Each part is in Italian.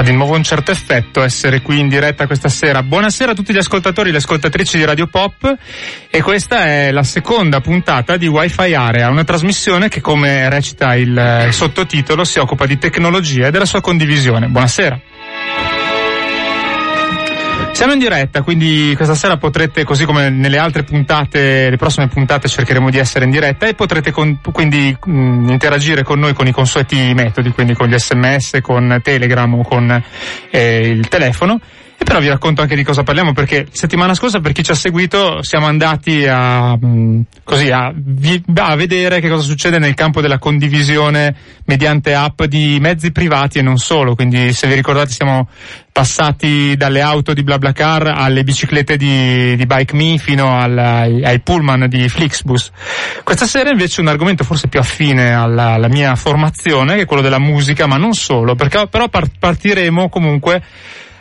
Fa di nuovo un certo effetto essere qui in diretta questa sera. Buonasera a tutti gli ascoltatori e le ascoltatrici di Radio Pop e questa è la seconda puntata di Wi-Fi Area, una trasmissione che come recita il sottotitolo si occupa di tecnologia e della sua condivisione. Buonasera. Siamo in diretta, quindi questa sera potrete, così come nelle altre puntate, le prossime puntate cercheremo di essere in diretta e potrete con, quindi mh, mm, interagire con noi con i consueti metodi, quindi con gli sms, con Telegram o con eh, il telefono e però vi racconto anche di cosa parliamo perché settimana scorsa per chi ci ha seguito siamo andati a, mm, così, a, a vedere che cosa succede nel campo della condivisione mediante app di mezzi privati e non solo. Quindi se vi ricordate siamo passati dalle auto di BlaBlaCar alle biciclette di, di BikeMe fino ai, ai, pullman di Flixbus. Questa sera invece un argomento forse più affine alla, alla mia formazione che è quello della musica ma non solo perché però partiremo comunque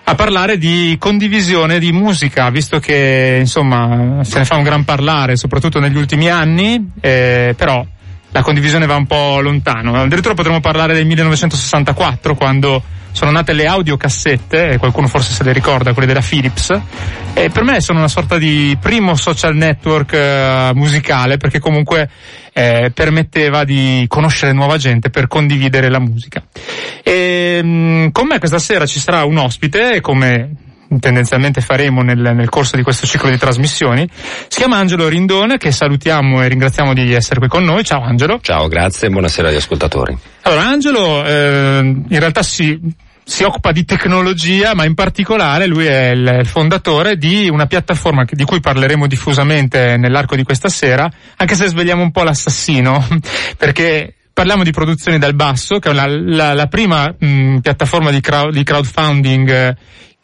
a parlare di condivisione di musica, visto che insomma se ne fa un gran parlare, soprattutto negli ultimi anni, eh, però la condivisione va un po' lontano. Addirittura potremmo parlare del 1964, quando sono nate le audiocassette, qualcuno forse se le ricorda, quelle della Philips, e per me sono una sorta di primo social network eh, musicale, perché comunque eh, permetteva di conoscere nuova gente per condividere la musica. E, mh, mm, con me questa sera ci sarà un ospite, come tendenzialmente faremo nel, nel, corso di questo ciclo di trasmissioni. Si chiama Angelo Rindone, che salutiamo e ringraziamo di essere qui con noi. Ciao Angelo. Ciao, grazie e buonasera agli ascoltatori. Allora, Angelo eh, in realtà si, si occupa di tecnologia, ma in particolare lui è il, fondatore di una piattaforma di cui parleremo diffusamente nell'arco di questa sera, anche se svegliamo un po' l'assassino, perché parliamo di produzioni dal basso, che è la, la, la prima mh, piattaforma di, crowd, di crowdfunding eh,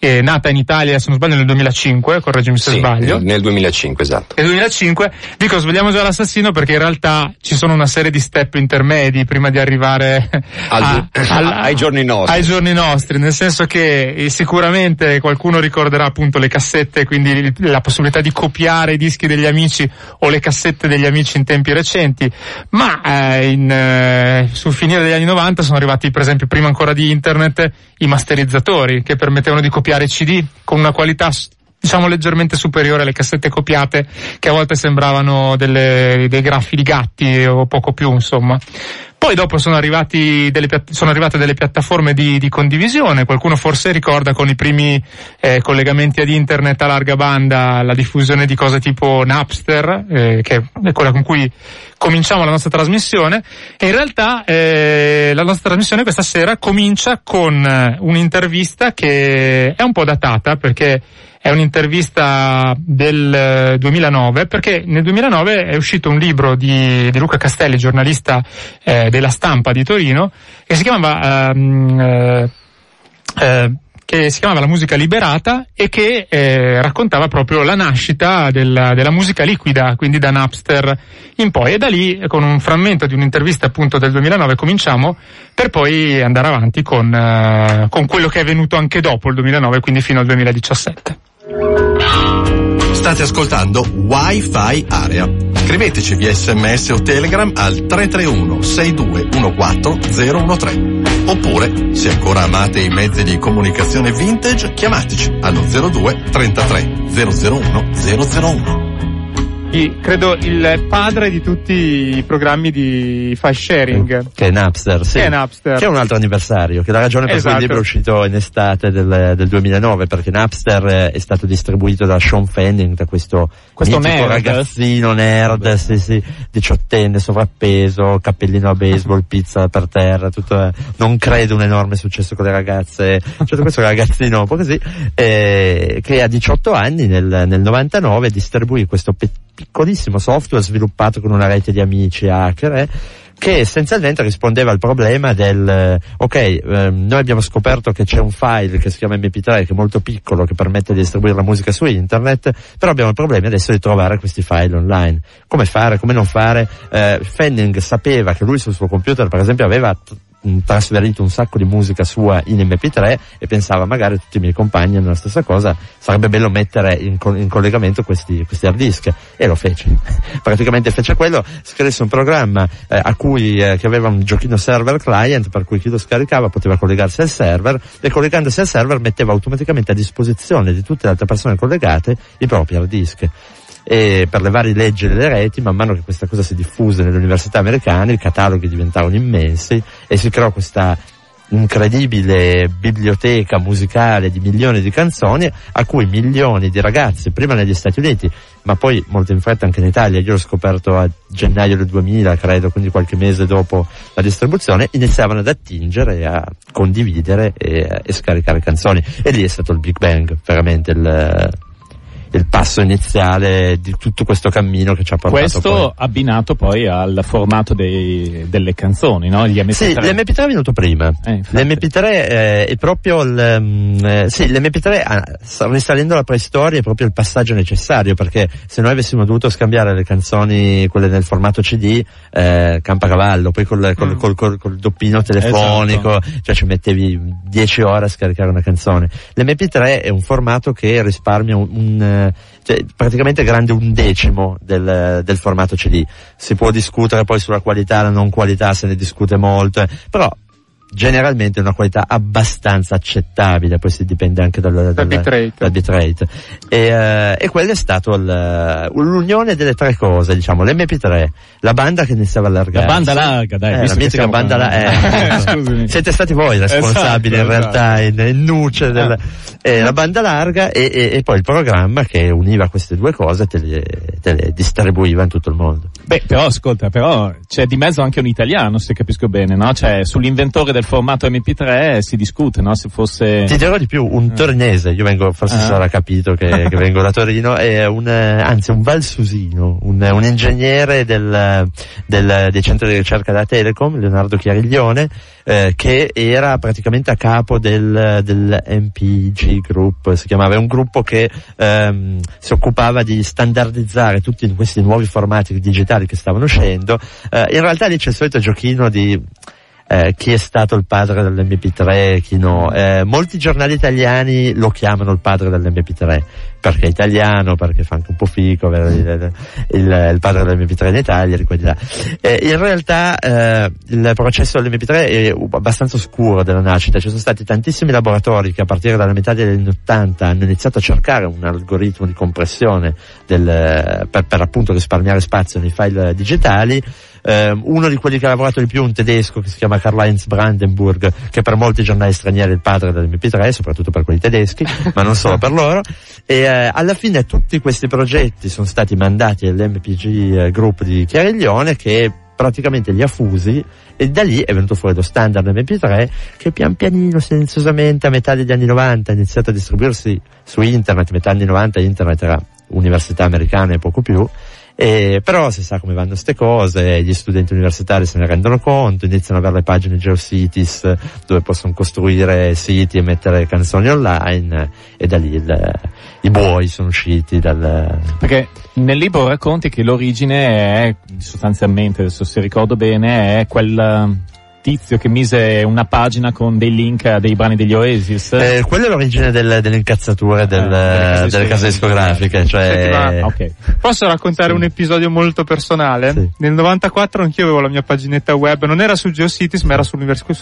che è nata in Italia, se non sbaglio, nel 2005, correggimi se sì, sbaglio. Nel 2005, esatto. Nel 2005, dico svegliamo già l'assassino perché in realtà ci sono una serie di step intermedi prima di arrivare a, al, ai giorni nostri. Ai giorni nostri, nel senso che eh, sicuramente qualcuno ricorderà appunto le cassette, quindi la possibilità di copiare i dischi degli amici o le cassette degli amici in tempi recenti, ma eh, in, eh, sul finire degli anni 90 sono arrivati per esempio prima ancora di internet i masterizzatori che permettevano di copiare copiare CD con una qualità diciamo leggermente superiore alle cassette copiate che a volte sembravano delle, dei graffi di gatti o poco più insomma. Poi dopo sono, delle, sono arrivate delle piattaforme di, di, condivisione, qualcuno forse ricorda con i primi eh, collegamenti ad internet a larga banda la diffusione di cose tipo Napster, eh, che è quella con cui cominciamo la nostra trasmissione e in realtà eh, la nostra trasmissione questa sera comincia con eh, un'intervista che è un po' datata perché è un'intervista del 2009 eh, perché nel 2009 è uscito un libro di, di Luca Castelli, giornalista eh, della stampa di Torino, che si chiamava ehm, eh, eh, che si chiamava La musica liberata e che eh, raccontava proprio la nascita della, della, musica liquida, quindi da Napster in poi. E da lì, con un frammento di un'intervista appunto del 2009, cominciamo per poi andare avanti con, eh, con quello che è venuto anche dopo il 2009, quindi fino al 2017. State ascoltando Wi-Fi Area. Scriveteci via sms o telegram al 331 6214 013. Oppure, se ancora amate i mezzi di comunicazione vintage, chiamateci allo 02 33 001 001. I, credo il padre di tutti i programmi di file sharing. Che è Napster, sì. Che è Napster. Che è un altro anniversario, che è la ragione per esatto. cui il libro è uscito in estate del, del 2009, perché Napster è stato distribuito da Sean Fanning, da questo, questo nerd. ragazzino nerd, sì, sì, diciottenne, sovrappeso, cappellino a baseball, pizza per terra, tutto, non credo un enorme successo con le ragazze, cioè questo ragazzino un po' così, eh, che a 18 anni nel, nel 99 distribuì questo piccolissimo software sviluppato con una rete di amici hacker eh, che essenzialmente rispondeva al problema del ok, eh, noi abbiamo scoperto che c'è un file che si chiama MP3 che è molto piccolo che permette di distribuire la musica su internet, però abbiamo il problema adesso di trovare questi file online. Come fare, come non fare? Eh, Fanning sapeva che lui sul suo computer per esempio aveva trasferito un sacco di musica sua in MP3 e pensava magari tutti i miei compagni hanno la stessa cosa, sarebbe bello mettere in, co- in collegamento questi, questi, hard disk e lo fece. Praticamente fece quello, scrisse un programma eh, a cui, eh, che aveva un giochino server client per cui chi lo scaricava poteva collegarsi al server e collegandosi al server metteva automaticamente a disposizione di tutte le altre persone collegate i propri hard disk e per le varie leggi delle reti, man mano che questa cosa si diffuse nelle università americane, i cataloghi diventavano immensi e si creò questa incredibile biblioteca musicale di milioni di canzoni a cui milioni di ragazzi, prima negli Stati Uniti, ma poi molto in fretta anche in Italia, io l'ho scoperto a gennaio del 2000, credo, quindi qualche mese dopo la distribuzione, iniziavano ad attingere, a condividere e, e scaricare canzoni. E lì è stato il Big Bang, veramente il, il passo iniziale di tutto questo cammino che ci ha portato questo poi. abbinato poi al formato dei, delle canzoni no? Gli MP3 sì l'MP3 è venuto prima eh, l'MP3 eh, è proprio il um, eh, sì l'MP3 ah, risalendo alla preistoria è proprio il passaggio necessario perché se noi avessimo dovuto scambiare le canzoni quelle nel formato CD eh, campacavallo poi col, col, mm. col, col, col doppino telefonico esatto. cioè ci mettevi 10 ore a scaricare una canzone l'MP3 è un formato che risparmia un, un cioè, praticamente grande un decimo del, del, formato CD. Si può discutere poi sulla qualità, la non qualità, se ne discute molto, eh, però generalmente una qualità abbastanza accettabile, poi si dipende anche dal, dal, dal bitrate. Dal bitrate. E, uh, e quello è stato il, l'unione delle tre cose, diciamo, l'MP3, la banda che iniziava a allargare. La banda larga, dai. Eh, la mitica banda larga. Eh, siete stati voi responsabili esatto, in realtà esatto. in, in nuce del, ah. Eh, la banda larga e, e, e, poi il programma che univa queste due cose e te le, te le distribuiva in tutto il mondo. Beh, però ascolta, però c'è di mezzo anche un italiano, se capisco bene, no? Cioè, sull'inventore del formato MP3 si discute, no? Se fosse... Ti dirò di più, un eh. torinese, io vengo, forse ah. sarà capito che, che, vengo da Torino, è un, anzi un valsusino, un, un ingegnere del, del, dei centri di ricerca della Telecom, Leonardo Chiariglione, eh, che era praticamente a capo del, del MPG Group, si chiamava, è un gruppo che ehm, si occupava di standardizzare tutti questi nuovi formati digitali che stavano uscendo. Eh, in realtà lì c'è il solito giochino di eh, chi è stato il padre dell'MP3 chi no. Eh, molti giornali italiani lo chiamano il padre dell'MP3 perché è italiano, perché fa anche un po' fico il, il, il padre dell'MP3 in Italia, di qua di là. Eh, in realtà eh, il processo dell'MP3 è abbastanza oscuro della nascita, ci sono stati tantissimi laboratori che a partire dalla metà degli anni 80 hanno iniziato a cercare un algoritmo di compressione del, per, per appunto risparmiare spazio nei file digitali eh, uno di quelli che ha lavorato di più un tedesco che si chiama Karl-Heinz Brandenburg, che per molti giornali stranieri è il padre dell'MP3, soprattutto per quelli tedeschi, ma non solo per loro. E eh, alla fine tutti questi progetti sono stati mandati all'MPG eh, Group di Chiariglione che praticamente li ha fusi e da lì è venuto fuori lo standard MP3 che pian pianino, silenziosamente a metà degli anni 90 ha iniziato a distribuirsi su internet, metà anni 90 internet era università americana e poco più e, però si sa come vanno queste cose, gli studenti universitari se ne rendono conto, iniziano ad avere le pagine GeoCities dove possono costruire siti e mettere canzoni online e da lì il, i buoi sono usciti dal... Perché nel libro racconti che l'origine è, sostanzialmente, adesso se ricordo bene, è quella tizio che mise una pagina con dei link a dei brani degli Oasis. Eh, quella è l'origine del, delle incazzature del, eh, delle case discografiche. Cioè... Ma, okay. Posso raccontare sì. un episodio molto personale? Sì. Nel 94 anch'io avevo la mia paginetta web, non era su GeoCities ma era sul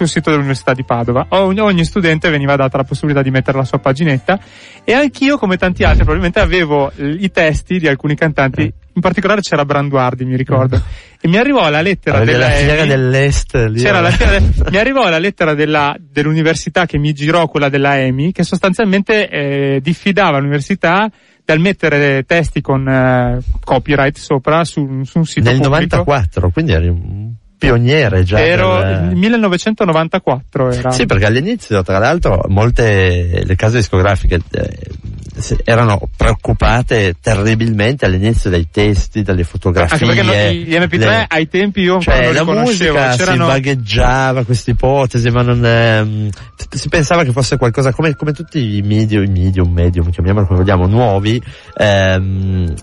sito dell'Università di Padova. Ogni, ogni studente veniva data la possibilità di mettere la sua paginetta e anch'io come tanti altri probabilmente avevo i testi di alcuni cantanti in particolare c'era Branduardi, mi ricordo. E mi arrivò la lettera Avevi della la fiera EMI. dell'Est. lì, C'era eh. la fiera del- mi arrivò la lettera della- dell'università che mi girò quella della EMI, che sostanzialmente eh, diffidava l'università dal mettere testi con eh, copyright sopra su, su un sito Nel pubblico. 94, quindi eri un pioniere già. Ero del- nel 1994 era. Sì, perché all'inizio, tra l'altro, molte le case discografiche eh, erano preoccupate terribilmente all'inizio dai testi, dalle fotografie. Anche perché gli MP3 le- ai tempi io cioè, non la musica si vagheggiava questa ipotesi, ma non ehm, si pensava che fosse qualcosa come, come tutti i medium, i medium, medium, chiamiamolo come vogliamo, nuovi. ehm,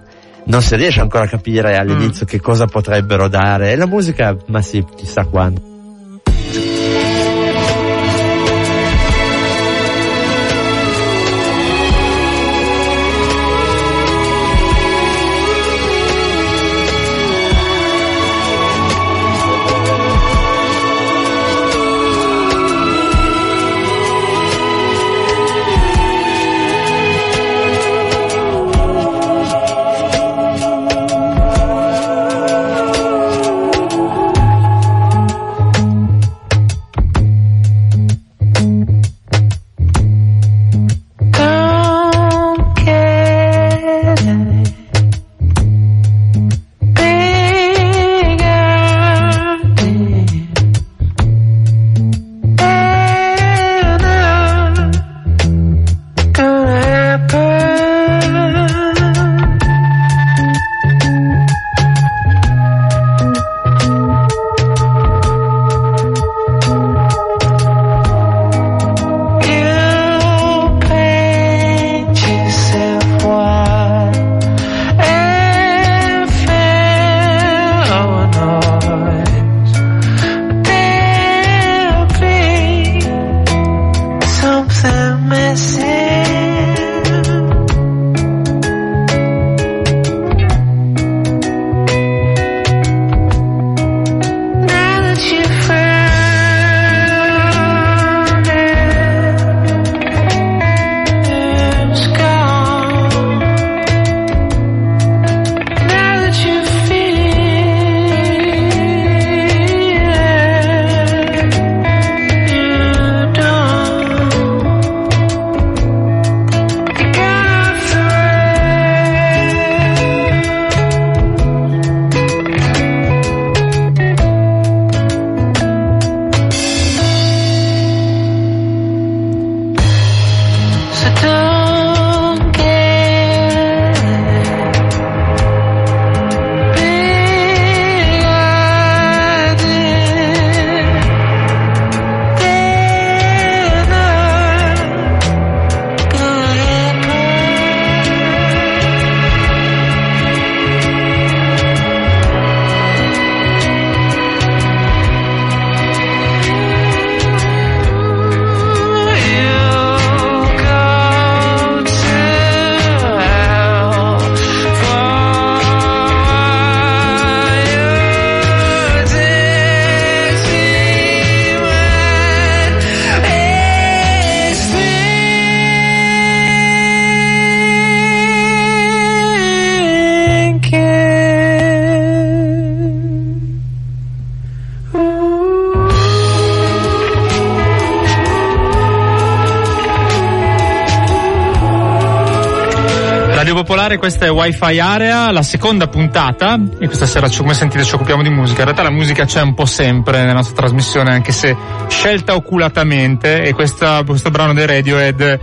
non si riesce ancora a capire all'inizio che cosa potrebbero dare. E la musica, ma sì, chissà quando. Questa è Wi-Fi Area, la seconda puntata e questa sera come sentite ci occupiamo di musica. In realtà la musica c'è un po' sempre nella nostra trasmissione anche se scelta oculatamente e questa- questo brano dei Radiohead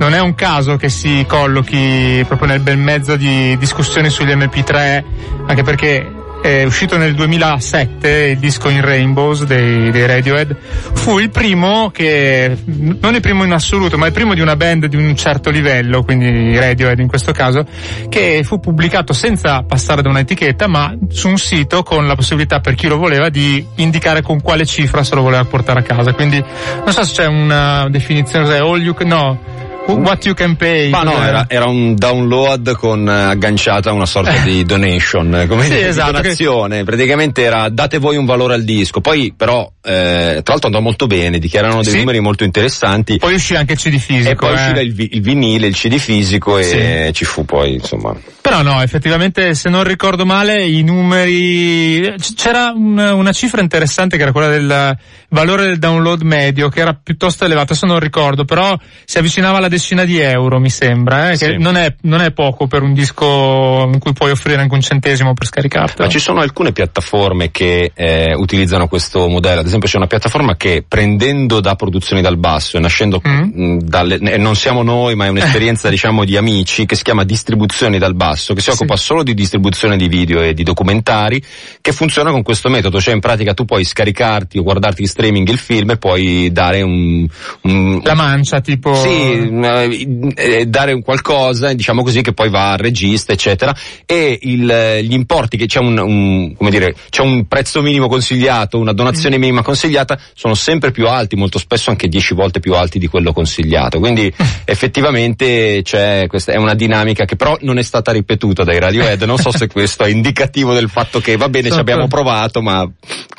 non è un caso che si collochi proprio nel bel mezzo di discussioni sugli MP3 anche perché è uscito nel 2007 il disco in Rainbows dei, dei Radiohead. Fu il primo che non il primo in assoluto ma il primo di una band di un certo livello quindi Radiohead in questo caso che fu pubblicato senza passare da un'etichetta ma su un sito con la possibilità per chi lo voleva di indicare con quale cifra se lo voleva portare a casa. Quindi non so se c'è una definizione all you no What You Can Pay. Ma no, era, era un download con eh, agganciata una sorta di donation, come Sì, di esatto, donazione. Praticamente era date voi un valore al disco. Poi però, eh, tra l'altro andò molto bene, dichiarano dei Sì. numeri molto interessanti. Poi uscì anche il CD fisico. e poi eh. uscì il, vi- il vinile, il CD fisico e Sì. ci fu poi, insomma. Però no, effettivamente se non ricordo male i numeri... c- c'era un- una cifra interessante che era quella del valore del download medio che era piuttosto elevato, adesso non ricordo, però si avvicinava alla decina di euro mi sembra, eh, che Sì. non è, non è poco per un disco in cui puoi offrire anche un centesimo per scaricartelo. Ma ci sono alcune piattaforme che eh, utilizzano questo modello, ad esempio c'è una piattaforma che prendendo da produzioni dal basso e nascendo Mm. mh, dalle, non siamo noi ma è un'esperienza diciamo di amici che si chiama distribuzioni dal basso, che si occupa solo di distribuzione di video e di documentari, che funziona con questo metodo, cioè in pratica tu puoi scaricarti o guardarti in streaming il film e puoi dare un... un La mancia tipo... sì, eh, eh, dare un qualcosa, diciamo così, che poi va al regista, eccetera, e il- gli importi che c'è un, un- come dire, c'è un prezzo minimo consigliato, una donazione Mm. minima consigliata, sono sempre più alti, molto spesso anche 10 volte più alti di quello consigliato. Quindi effettivamente c'è questa, è una dinamica che però non è stata ripetuta dai Radiohead, non so se questo è indicativo del fatto che va bene, ci Certo. abbiamo provato, ma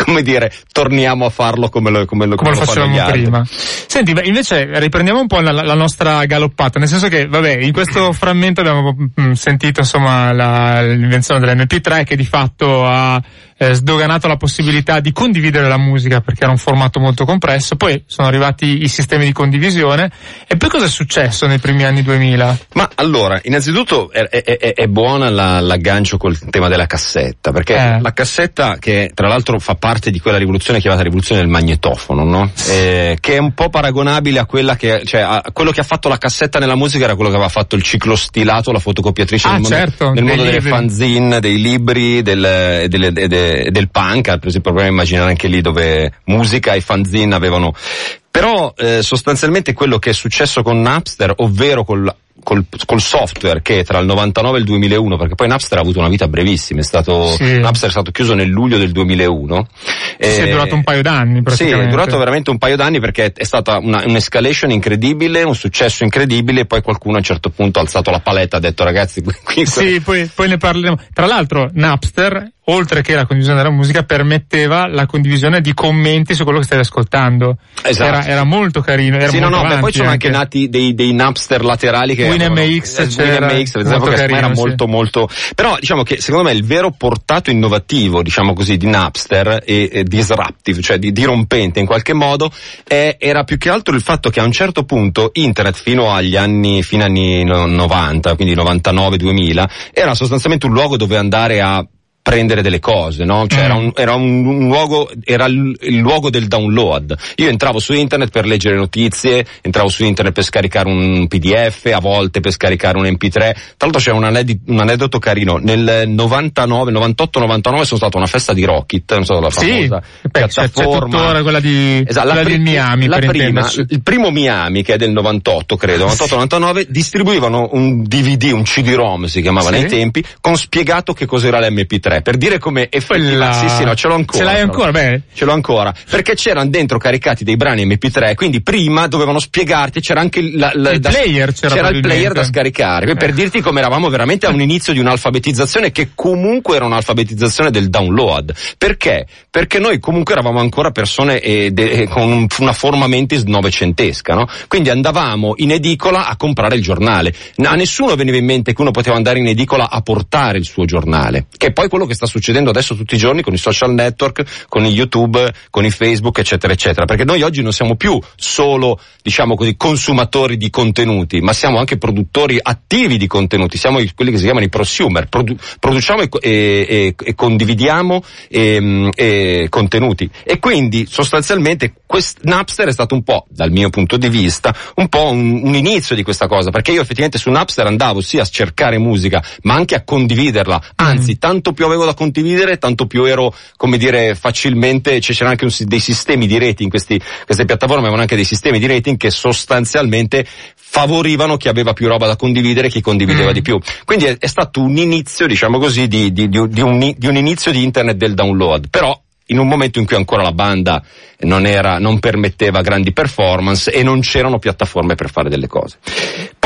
come dire, torniamo a farlo come lo, come lo, come lo fanno facevamo prima. Senti, beh, invece riprendiamo un po' la, la nostra galoppata, nel senso che, vabbè, in questo frammento abbiamo mm, sentito insomma la- l'invenzione dell'MP3 che di fatto ha eh, sdoganato la possibilità di condividere la musica perché era un formato molto compresso, poi sono arrivati i sistemi di condivisione e poi cosa è successo nei primi anni 2000? Ma allora, innanzitutto è, è- è- è buona la- l'aggancio col tema della cassetta, perché Eh. la cassetta che tra l'altro fa parte di quella rivoluzione chiamata rivoluzione del magnetofono, no? Eh, che è un po' paragonabile a quella che, cioè a quello che ha fatto la cassetta nella musica era quello che aveva fatto il ciclo stilato, la fotocopiatrice Ah, nel mondo, certo, nel dei mondo delle fanzine, dei libri, del, delle- de- de- del punk, esempio proviamo a immaginare anche lì dove musica e fanzine avevano però eh, sostanzialmente quello che è successo con Napster, ovvero col, col, col software che tra il 99 e il 2001, perché poi Napster ha avuto una vita brevissima, è stato, Sì. Napster è stato chiuso nel luglio del 2001. Sì, è durato un paio d'anni Sì, è durato veramente un paio d'anni perché è stata una, un'escalation incredibile, un successo incredibile e poi qualcuno a un certo punto ha alzato la paletta e ha detto ragazzi qui, qui Sì, poi, poi ne parleremo. Tra l'altro Napster, oltre che la condivisione della musica, permetteva la condivisione di commenti su quello che stavi ascoltando. Esatto. Era, era molto carino. Era sì, no, molto no, beh, poi sono anche nati dei, dei Napster laterali che WinMX eh, c'era, WinMX, esempio, molto carino, era sì. molto molto però diciamo che secondo me il vero portato innovativo diciamo così di Napster e, e disruptive cioè di dirompente in qualche modo è- era più che altro il fatto che a un certo punto internet fino agli anni fino agli anni no- 90 quindi 99 2000 era sostanzialmente un luogo dove andare a prendere delle cose, no? Cioè Mm. era, un, era un, un luogo, era il, il luogo del download. Io entravo su internet per leggere notizie, entravo su internet per scaricare un PDF, a volte per scaricare un MP3. Tra l'altro c'è un, anedi- un aneddoto carino. Nel 99, 98, 99 sono stato a una festa di Rocket, non so la Sì, famosa c'è, c'è piattaforma. tuttora quella di, Esatto, la quella pri- di Miami, la prima, il primo Miami che è del 98 credo, 98-99 distribuivano un DVD, un CD-ROM si chiamava Sì. nei tempi, con spiegato che cos'era l'MP3 per dire come effettivamente Quella- sì sì no ce l'ho ancora. Ce l'hai ancora? Beh. Ce l'ho ancora, perché c'erano dentro caricati dei brani MP3, quindi prima dovevano spiegarti, c'era anche il, la- la- Il da- player c'era c'era il player da scaricare, quindi per Eh. dirti come eravamo veramente a un inizio di un'alfabetizzazione che comunque era un'alfabetizzazione del download. Perché? Perché noi comunque eravamo ancora persone eh, de- eh, con un- una forma mentis novecentesca, no? Quindi andavamo in edicola a comprare il giornale. A nessuno veniva in mente che uno poteva andare in edicola a portare il suo giornale, che poi quello che sta succedendo adesso tutti i giorni con i social network, con i YouTube, con i Facebook, eccetera, eccetera. Perché noi oggi non siamo più solo, diciamo così, consumatori di contenuti, ma siamo anche produttori attivi di contenuti. Siamo quelli che si chiamano i prosumer. Produ- produciamo e, e- e- condividiamo ehm, e contenuti. E quindi sostanzialmente quest- Napster è stato un po', dal mio punto di vista, un po' un, un inizio di questa cosa, perché io effettivamente su Napster andavo sì a cercare musica, ma anche a condividerla. Anzi, tanto più avevo da condividere, tanto più ero, come dire, facilmente, cioè c'erano anche un dei sistemi di rating, questi, queste piattaforme avevano anche dei sistemi di rating che sostanzialmente favorivano chi aveva più roba da condividere e chi condivideva Mm. di più. Quindi è, è stato un inizio, diciamo così, di, di- di- di un, di un inizio di internet del download. Però in un momento in cui ancora la banda non, era, non permetteva grandi performance e non c'erano piattaforme per fare delle cose.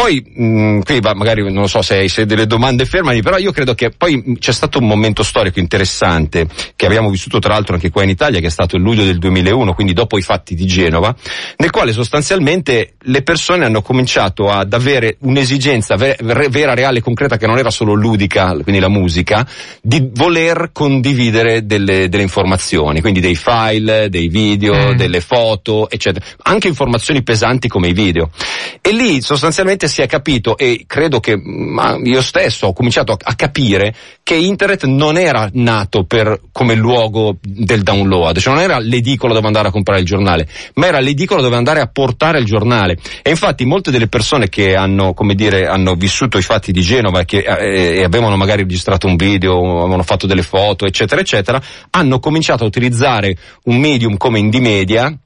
Poi, mh, qui va, magari non lo so se hai se delle domande fermami, però io credo che poi mh, c'è stato un momento storico interessante che abbiamo vissuto tra l'altro anche qua in Italia, che è stato il luglio del 2001, quindi dopo i fatti di Genova, nel quale sostanzialmente le persone hanno cominciato ad avere un'esigenza ve- re- vera, reale, concreta, che non era solo ludica, quindi la musica, di voler condividere delle, delle informazioni, quindi dei file, dei video, Mm. delle foto, eccetera. Anche informazioni pesanti come i video. E lì sostanzialmente si è capito, e credo che io stesso ho cominciato a, a capire che internet non era nato per, come luogo del download, cioè non era l'edicola dove andare a comprare il giornale, ma era l'edicola dove andare a portare il giornale. E infatti molte delle persone che hanno, come dire, hanno vissuto i fatti di Genova che eh, e avevano magari registrato un video, avevano fatto delle foto, eccetera, eccetera, hanno cominciato a utilizzare un medium come Indymedia,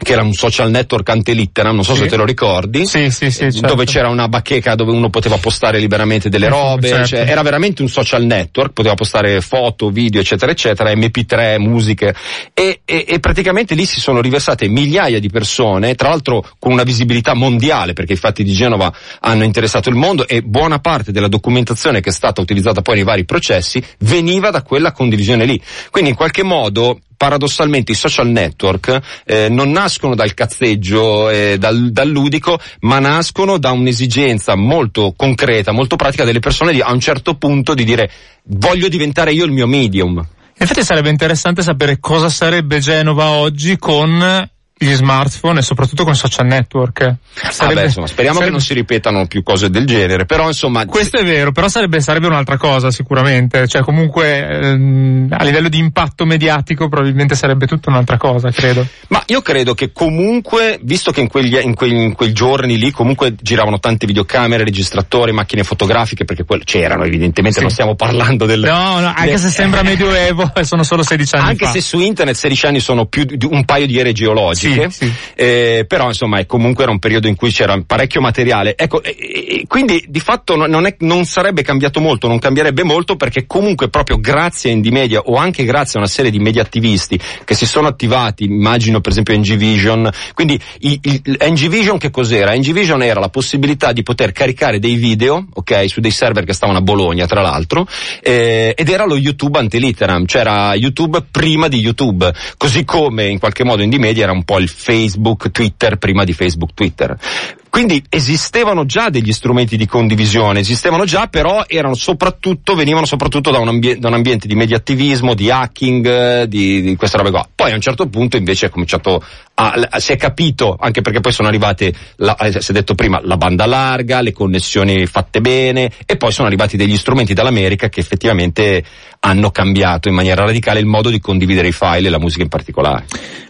che era un social network ante litteram, non so Sì. se te lo ricordi, Sì, sì, sì, certo. dove c'era una bacheca dove uno poteva postare liberamente delle robe, certo. cioè, era veramente un social network, poteva postare foto, video, eccetera, eccetera, mp3, musiche, e, e- e praticamente lì si sono riversate migliaia di persone, tra l'altro con una visibilità mondiale, perché i fatti di Genova hanno interessato il mondo e buona parte della documentazione che è stata utilizzata poi nei vari processi veniva da quella condivisione lì. Quindi in qualche modo paradossalmente i social network eh, non nascono dal cazzeggio e dal, dal ludico, ma nascono da un'esigenza molto concreta, molto pratica delle persone di a un certo punto di dire voglio diventare io il mio medium. In effetti sarebbe interessante sapere cosa sarebbe Genova oggi con gli smartphone e soprattutto con i social network. Sarebbe- Vabbè, insomma, speriamo che sarebbe- non si ripetano più cose del genere, però insomma Questo è vero, però sarebbe, sarebbe un'altra cosa sicuramente, cioè comunque ehm, a livello di impatto mediatico probabilmente sarebbe tutta un'altra cosa, credo. Ma io credo che comunque, visto che in, quegli, in, quei, in quei giorni lì comunque giravano tante videocamere, registratori, macchine fotografiche, perché quel- c'erano evidentemente, Sì. non stiamo parlando del... No, no, anche de- se sembra medioevo, eh, sono solo 16 anni Anche fa. se su internet 16 anni sono più di un paio di ere geologiche, Sì, sì. eh, però insomma è comunque era un periodo in cui c'era parecchio materiale. Ecco, e- e- quindi di fatto non, è- non sarebbe cambiato molto, non cambierebbe molto perché comunque proprio grazie a Indie Media o anche grazie a una serie di media attivisti che si sono attivati, immagino per esempio NG Vision, quindi i- il- NG Vision che cos'era? NG Vision era la possibilità di poter caricare dei video, ok, su dei server che stavano a Bologna tra l'altro, eh, ed era lo YouTube ante litteram, c'era YouTube prima di YouTube, così come in qualche modo Indie Media era un po' il Facebook, Twitter prima di Facebook, Twitter. Quindi esistevano già degli strumenti di condivisione, esistevano già, però erano soprattutto, venivano soprattutto da un, ambie- da un ambiente di mediattivismo, di hacking, eh, di, di queste robe qua. Poi a un certo punto invece è cominciato a, a- si è capito, anche perché poi sono arrivate, la, eh, si è detto prima, la banda larga, le connessioni fatte bene, e poi sono arrivati degli strumenti dall'America che effettivamente hanno cambiato in maniera radicale il modo di condividere i file e la musica in particolare.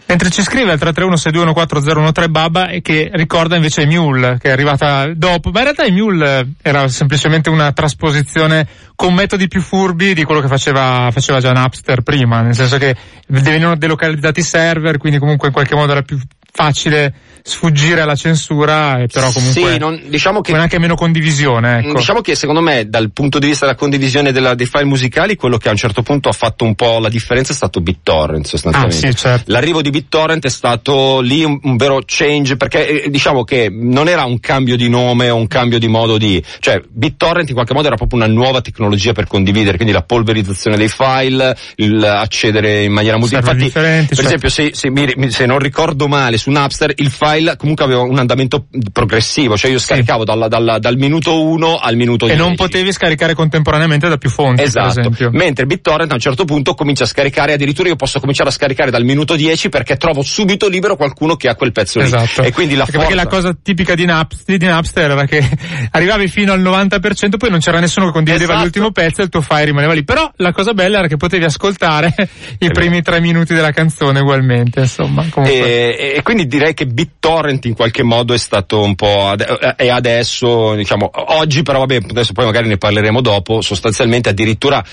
Mentre ci scrive al 331-6214013 Baba che ricorda invece Mule, che è arrivata dopo, ma in realtà Mule era semplicemente una trasposizione con metodi più furbi di quello che faceva, faceva già Napster prima, nel senso che venivano delocalizzati i server, quindi comunque in qualche modo era più facile sfuggire alla censura, e però comunque Sì, non- diciamo che con anche meno condivisione, ecco. Diciamo che secondo me dal punto di vista della condivisione della- dei file musicali quello che a un certo punto ha fatto un po' la differenza è stato BitTorrent sostanzialmente. Ah, sì, certo. L'arrivo di BitTorrent è stato lì un, un vero change perché eh, diciamo che non era un cambio di nome o un cambio di modo di, cioè BitTorrent in qualche modo era proprio una nuova tecnologia per condividere, quindi la polverizzazione dei file, il accedere in maniera multi Server Infatti, differenti, per certo. esempio se, se, mi- se non ricordo male su Napster il file comunque aveva un andamento progressivo, cioè io scaricavo dalla- dalla- dal minuto 1 al minuto E 10. non potevi scaricare contemporaneamente da più fonti, Esatto, mentre BitTorrent a un certo punto comincia a scaricare, addirittura io posso cominciare a scaricare dal minuto 10 perché trovo subito libero qualcuno che ha quel pezzo lì. Esatto. E quindi la Perché forza... la cosa tipica di Napster, di Napster era che arrivavi fino al 90%, poi non c'era nessuno che condivideva Esatto. l'ultimo pezzo e il tuo file rimaneva lì. Però la cosa bella era che potevi ascoltare i vero. primi tre minuti della canzone ugualmente, insomma. Comunque. E, e quindi direi che BitTorrent in qualche modo è stato un po' ad- e adesso, diciamo, oggi però vabbè, adesso poi magari ne parleremo dopo, sostanzialmente addirittura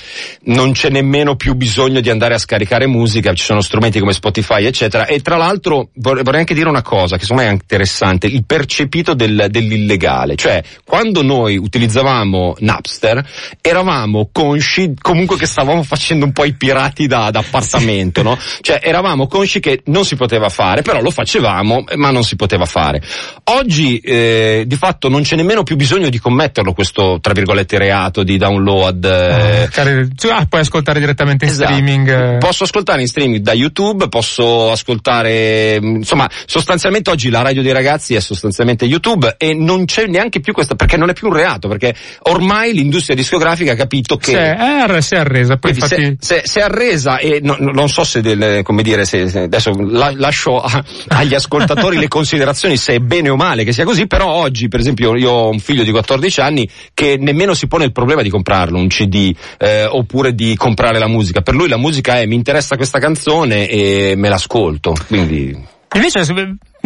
non c'è nemmeno più bisogno di andare a scaricare musica, ci sono strumenti come Spotify eccetera. E tra l'altro vor- vorrei anche dire una cosa che secondo me è interessante, il percepito del- dell'illegale, cioè quando noi utilizzavamo Napster eravamo consci comunque che stavamo facendo un po' i pirati da, da appartamento, no? Cioè eravamo consci che non si poteva fare, però lo facevamo, ma non si poteva fare. Oggi eh, di fatto non c'è nemmeno più bisogno di commetterlo questo, tra virgolette, reato di download. eh, Cari- cioè, ah, puoi ascoltare direttamente in Esatto. streaming. eh. Posso ascoltare in streaming da YouTube, posso ascoltare, mh, insomma, sostanzialmente oggi la radio dei ragazzi è sostanzialmente YouTube e non c'è neanche più questa, perché non è più un reato, perché ormai l'industria discografica ha capito che... È arre- si è arresa, poi infatti... se, se, se è arresa e no- no- non so se del, come dire, se, se- adesso la- lascio a- agli ascoltatori le considerazioni se è bene o male che sia così, però oggi per esempio io ho un figlio di 14 anni che nemmeno si pone il problema di comprarlo un CD eh, oppure di comprare la musica, per lui la musica è mi interessa questa canzone e me l'ascolto, quindi Invece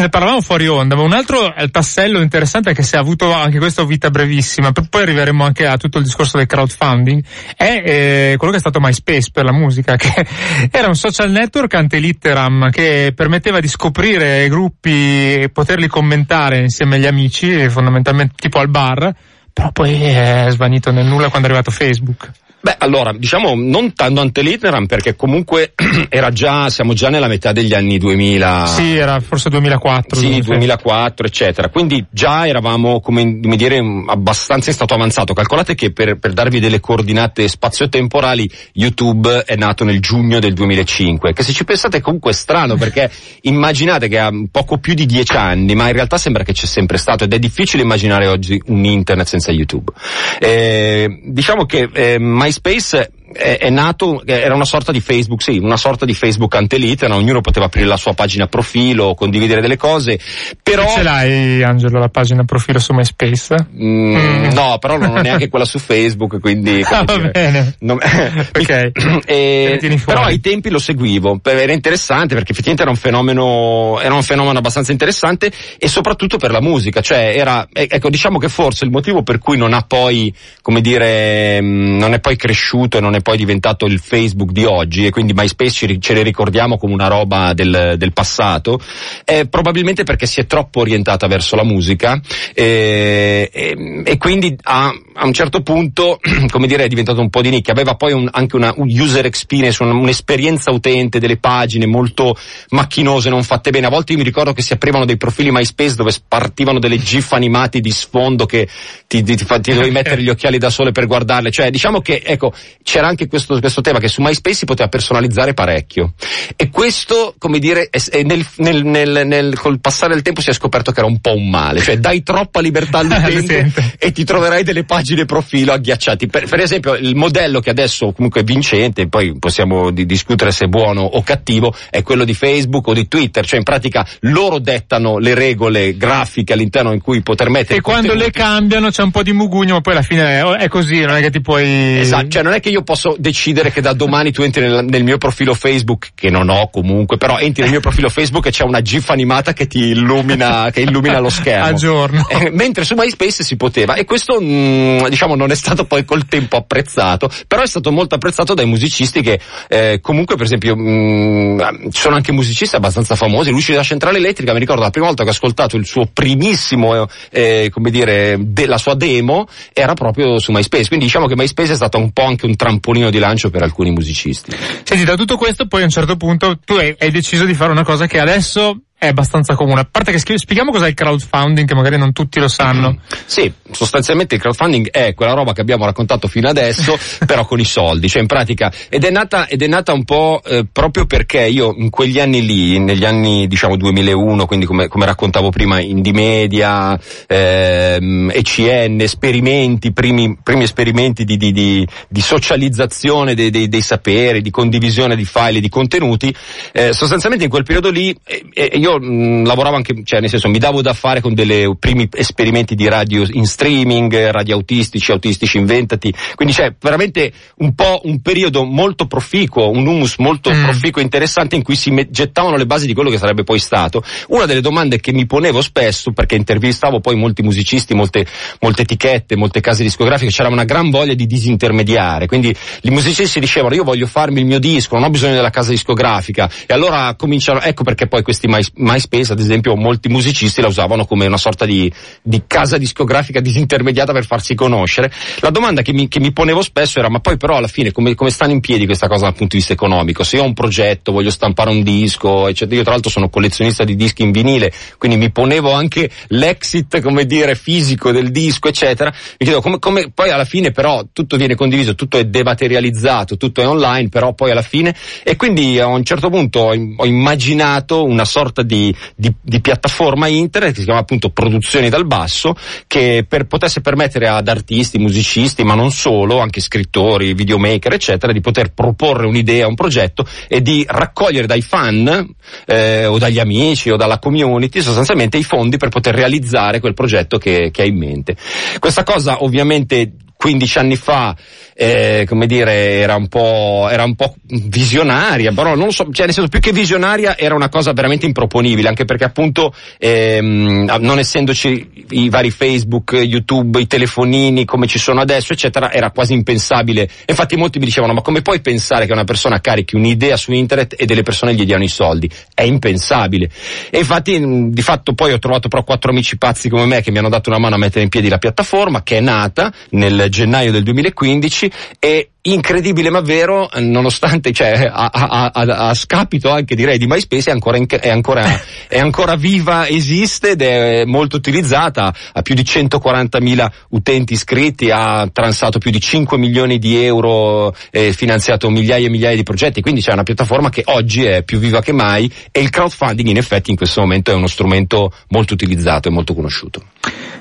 ne parlavamo fuori onda, ma un altro è il tassello interessante che se ha avuto anche questo vita brevissima, poi arriveremo anche a tutto il discorso del crowdfunding, è eh, quello che è stato MySpace per la musica, che era un social network ante litteram che permetteva di scoprire gruppi e poterli commentare insieme agli amici, fondamentalmente tipo al bar, però poi è svanito nel nulla quando è arrivato Facebook. Beh, allora, diciamo non tanto ante litteram perché comunque era già, siamo già nella metà degli anni 2000. Sì, era forse 2004. Sì, 2006. 2004, eccetera. Quindi già eravamo, come, come dire, abbastanza in stato avanzato. Calcolate che per, per darvi delle coordinate spazio-temporali, YouTube è nato nel giugno del 2005, che se ci pensate comunque è strano perché immaginate che ha poco più di dieci anni, ma in realtà sembra che c'è sempre stato ed è difficile immaginare oggi un internet senza YouTube. Eh, diciamo che eh, MySpace è, è nato, era una sorta di Facebook, sì, una sorta di Facebook ante litteram, ognuno poteva aprire la sua pagina profilo, condividere delle cose, però... Ce l'hai, Angelo, la pagina profilo su MySpace? Mm, Mm. No, però non ho neanche quella su Facebook, quindi... Ah, va dire, bene. non- Ok. E- tieni fuori. però ai tempi lo seguivo, era interessante perché effettivamente era un fenomeno, era un fenomeno abbastanza interessante e soprattutto per la musica, cioè era, e- ecco diciamo che forse il motivo per cui non ha poi, come dire, mm, non è poi cresciuto e non è poi diventato il Facebook di oggi e quindi MySpace ce le ricordiamo come una roba del, del passato, è probabilmente perché si è troppo orientata verso la musica e, e- e quindi a, a un certo punto, come dire, è diventato un po' di nicchia. Aveva poi un- anche una un user experience, un- un'esperienza utente delle pagine molto macchinose, non fatte bene. A volte io mi ricordo che si aprivano dei profili MySpace dove partivano delle gif animati di sfondo che ti, ti, ti ti dovevi mettere gli occhiali da sole per guardarle. Cioè, diciamo che, ecco, c'era anche questo, questo tema che su MySpace si poteva personalizzare parecchio. E questo, come dire, è- è nel, nel, nel, nel- col passare del tempo si è scoperto che era un po' un male. Cioè, dai troppa libertà all'utente e ti troverai delle pagine profilo agghiacciati. Per, per esempio, il modello che adesso comunque è vincente, poi possiamo di- discutere se è buono o cattivo, è quello di Facebook o di Twitter. Cioè, in pratica, loro dettano le regole grafiche all'interno in cui poter mettere E quando le contenuti. cambiano c'è un po' di mugugno, ma poi alla fine è, è così, non è che ti puoi... Esatto, cioè non è che io posso decidere che da domani tu entri nel, nel mio profilo Facebook, che non ho comunque, però entri nel mio profilo Facebook e c'è una gif animata che ti illumina, che illumina lo schermo. A giorno. Eh, mentre su MySpace si poteva e questo mh, diciamo non è stato poi col tempo apprezzato, però è stato molto apprezzato dai musicisti che eh, comunque per esempio mh, ci sono anche musicisti abbastanza famosi, Luci della Centrale Elettrica, mi ricordo la prima volta che ho ascoltato il suo primissimo, eh, come dire, de- la sua demo era proprio su MySpace, quindi diciamo che MySpace è stato un po' anche un trampolino di lancio per alcuni musicisti. Senti, da tutto questo poi a un certo punto tu hai, hai deciso di fare una cosa che adesso è abbastanza comune. A parte che spieghiamo cos'è il crowdfunding, che magari non tutti lo sanno. Sì, sostanzialmente il crowdfunding è quella roba che abbiamo raccontato fino adesso, però con i soldi, cioè in pratica, ed è nata, ed è nata un po' eh, proprio perché io in quegli anni lì, negli anni diciamo 2001, quindi come, come raccontavo prima, Indie Media, ehm, ECN, esperimenti, primi, primi esperimenti di, di, di, di socializzazione dei, dei, dei saperi, di condivisione di file e di contenuti, eh, sostanzialmente in quel periodo lì eh, eh, io io mh, lavoravo anche, cioè nel senso mi davo da fare con dei primi esperimenti di radio in streaming, radio autistici, autistici inventati, quindi c'è veramente un po' un periodo molto proficuo, un humus molto Mm. proficuo e interessante in cui si me- gettavano le basi di quello che sarebbe poi stato. Una delle domande che mi ponevo spesso, perché intervistavo poi molti musicisti, molte, molte etichette, molte case discografiche, c'era una gran voglia di disintermediare, quindi i musicisti dicevano io voglio farmi il mio disco, non ho bisogno della casa discografica e allora cominciano, ecco perché poi questi MySpace ad esempio molti musicisti la usavano come una sorta di, di casa discografica disintermediata per farsi conoscere. La domanda che mi, che mi ponevo spesso era ma poi però alla fine come, come stanno in piedi questa cosa dal punto di vista economico? Se io ho un progetto, voglio stampare un disco, eccetera, io tra l'altro sono collezionista di dischi in vinile, quindi mi ponevo anche l'exit, come dire, fisico del disco, eccetera. Mi chiedo come, come poi alla fine però tutto viene condiviso, tutto è dematerializzato, tutto è online, però poi alla fine e quindi a un certo punto ho, immaginato una sorta di, di, di piattaforma internet che si chiama appunto Produzioni dal Basso, che per, potesse permettere ad artisti, musicisti, ma non solo, anche scrittori, videomaker, eccetera, di poter proporre un'idea, un progetto e di raccogliere dai fan eh, o dagli amici o dalla community sostanzialmente i fondi per poter realizzare quel progetto che, che hai in mente. Questa cosa ovviamente 15 anni fa, eh, come dire, era un po', era un po' visionaria, però non so, cioè nel senso più che visionaria era una cosa veramente improponibile, anche perché appunto, ehm, non essendoci i vari Facebook, YouTube, i telefonini come ci sono adesso, eccetera, era quasi impensabile. Infatti molti mi dicevano, ma come puoi pensare che una persona carichi un'idea su internet e delle persone gli diano i soldi? È impensabile. E infatti, di fatto poi ho trovato però quattro amici pazzi come me che mi hanno dato una mano a mettere in piedi la piattaforma, che è nata nel gennaio del 2015 e incredibile ma vero, nonostante, cioè, a, a- a- a scapito anche direi di MySpace è ancora, in- è ancora, è ancora viva, esiste ed è molto utilizzata, ha più di 140.000 utenti iscritti, ha transato più di 5 milioni di euro, eh, finanziato migliaia e migliaia di progetti, quindi c'è una piattaforma che oggi è più viva che mai e il crowdfunding in effetti in questo momento è uno strumento molto utilizzato e molto conosciuto.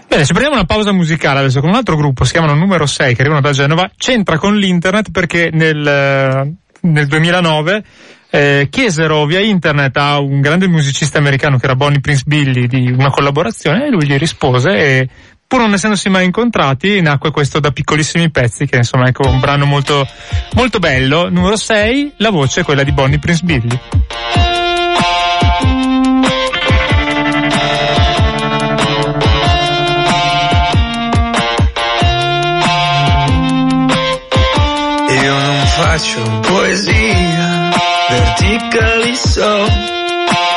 Bene, ci prendiamo una pausa musicale adesso con un altro gruppo, si chiamano Numero 6, che arrivano da Genova, c'entra con l'internet perché nel, eh, nel 2009 eh, chiesero via internet a un grande musicista americano che era Bonnie Prince Billy di una collaborazione e lui gli rispose e pur non essendosi mai incontrati nacque questo da piccolissimi pezzi che insomma ecco un brano molto, molto bello. Numero 6, la voce è quella di Bonnie Prince Billy. Faccio poesia, verticali so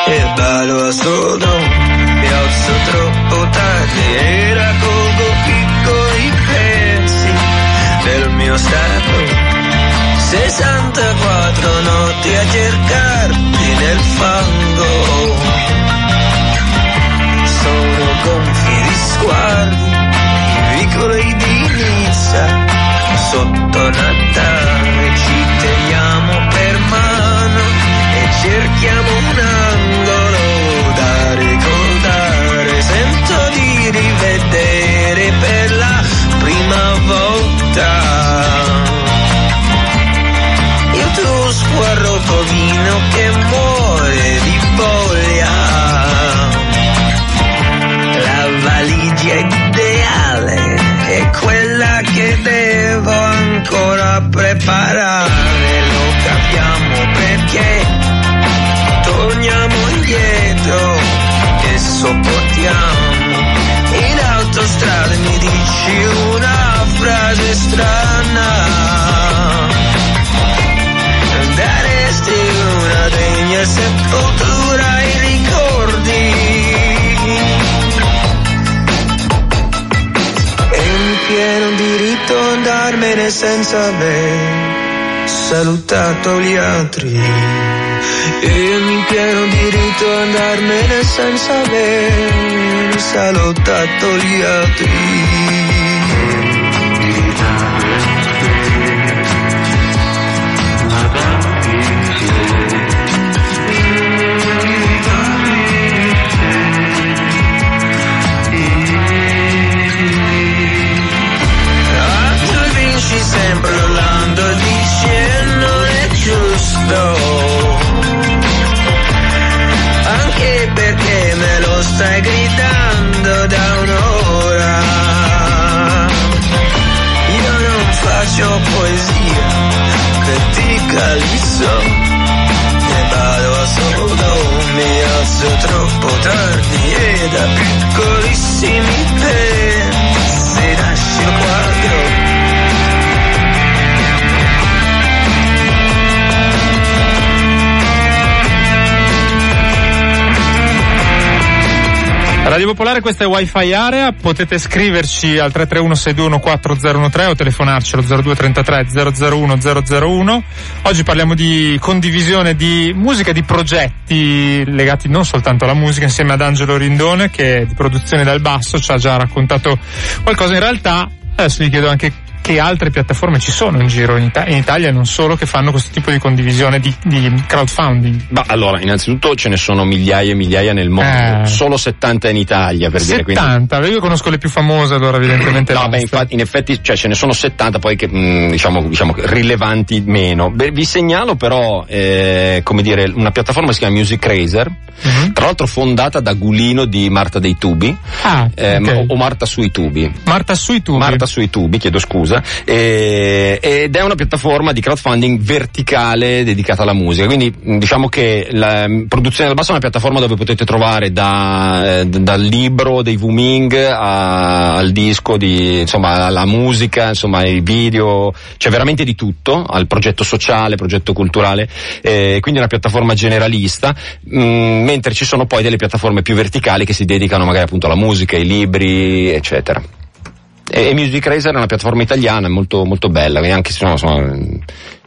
e ballo a solo, mi alzo troppo tardi e raccolgo piccoli pezzi del mio stato. 64 senza aver salutato gli altri. E in pieno diritto andarmene senza aver salutato gli altri stai gridando da un'ora. Io non faccio poesia, critica lì so. Ne vado a solo, mi alzo troppo tardi e da piccolissimi pezzi. Radio Popolare, questa è Wi-Fi Area, potete scriverci al 331-621-4013 o telefonarci allo 0233 001 001. Oggi parliamo di condivisione di musica, di progetti legati non soltanto alla musica, insieme ad Angelo Rindone che di produzione dal basso ci ha già raccontato qualcosa. In realtà adesso gli chiedo anche che altre piattaforme ci sono in giro in, Ita- in Italia e non solo che fanno questo tipo di condivisione di, di crowdfunding. Ma allora, innanzitutto ce ne sono migliaia e migliaia nel mondo, Eh. solo 70 in Italia per dire. Quindi... 70, io conosco le più famose allora evidentemente. No, beh, infatti, in effetti, cioè, ce ne sono 70 poi che, mh, diciamo, diciamo, rilevanti meno. Beh, vi segnalo però, eh, come dire, una piattaforma che si chiama Music Razer, Mhm. tra l'altro fondata da Gulino di Marta dei Tubi, Ah, eh, ok. o Marta sui tubi. Marta sui tubi. Marta sui tubi, chiedo scusa, e- ed è una piattaforma di crowdfunding verticale dedicata alla musica. Quindi diciamo che la produzione del basso è una piattaforma dove potete trovare da, eh, dal libro dei Wuming al disco, di, insomma, alla musica, insomma, ai video, c'è veramente di tutto, al progetto sociale, progetto culturale, eh, quindi è una piattaforma generalista, mh, mentre ci sono poi delle piattaforme più verticali che si dedicano magari appunto alla musica, ai libri, eccetera. E, Music Razer è una piattaforma italiana molto, molto bella, quindi anche se no, insomma, mm,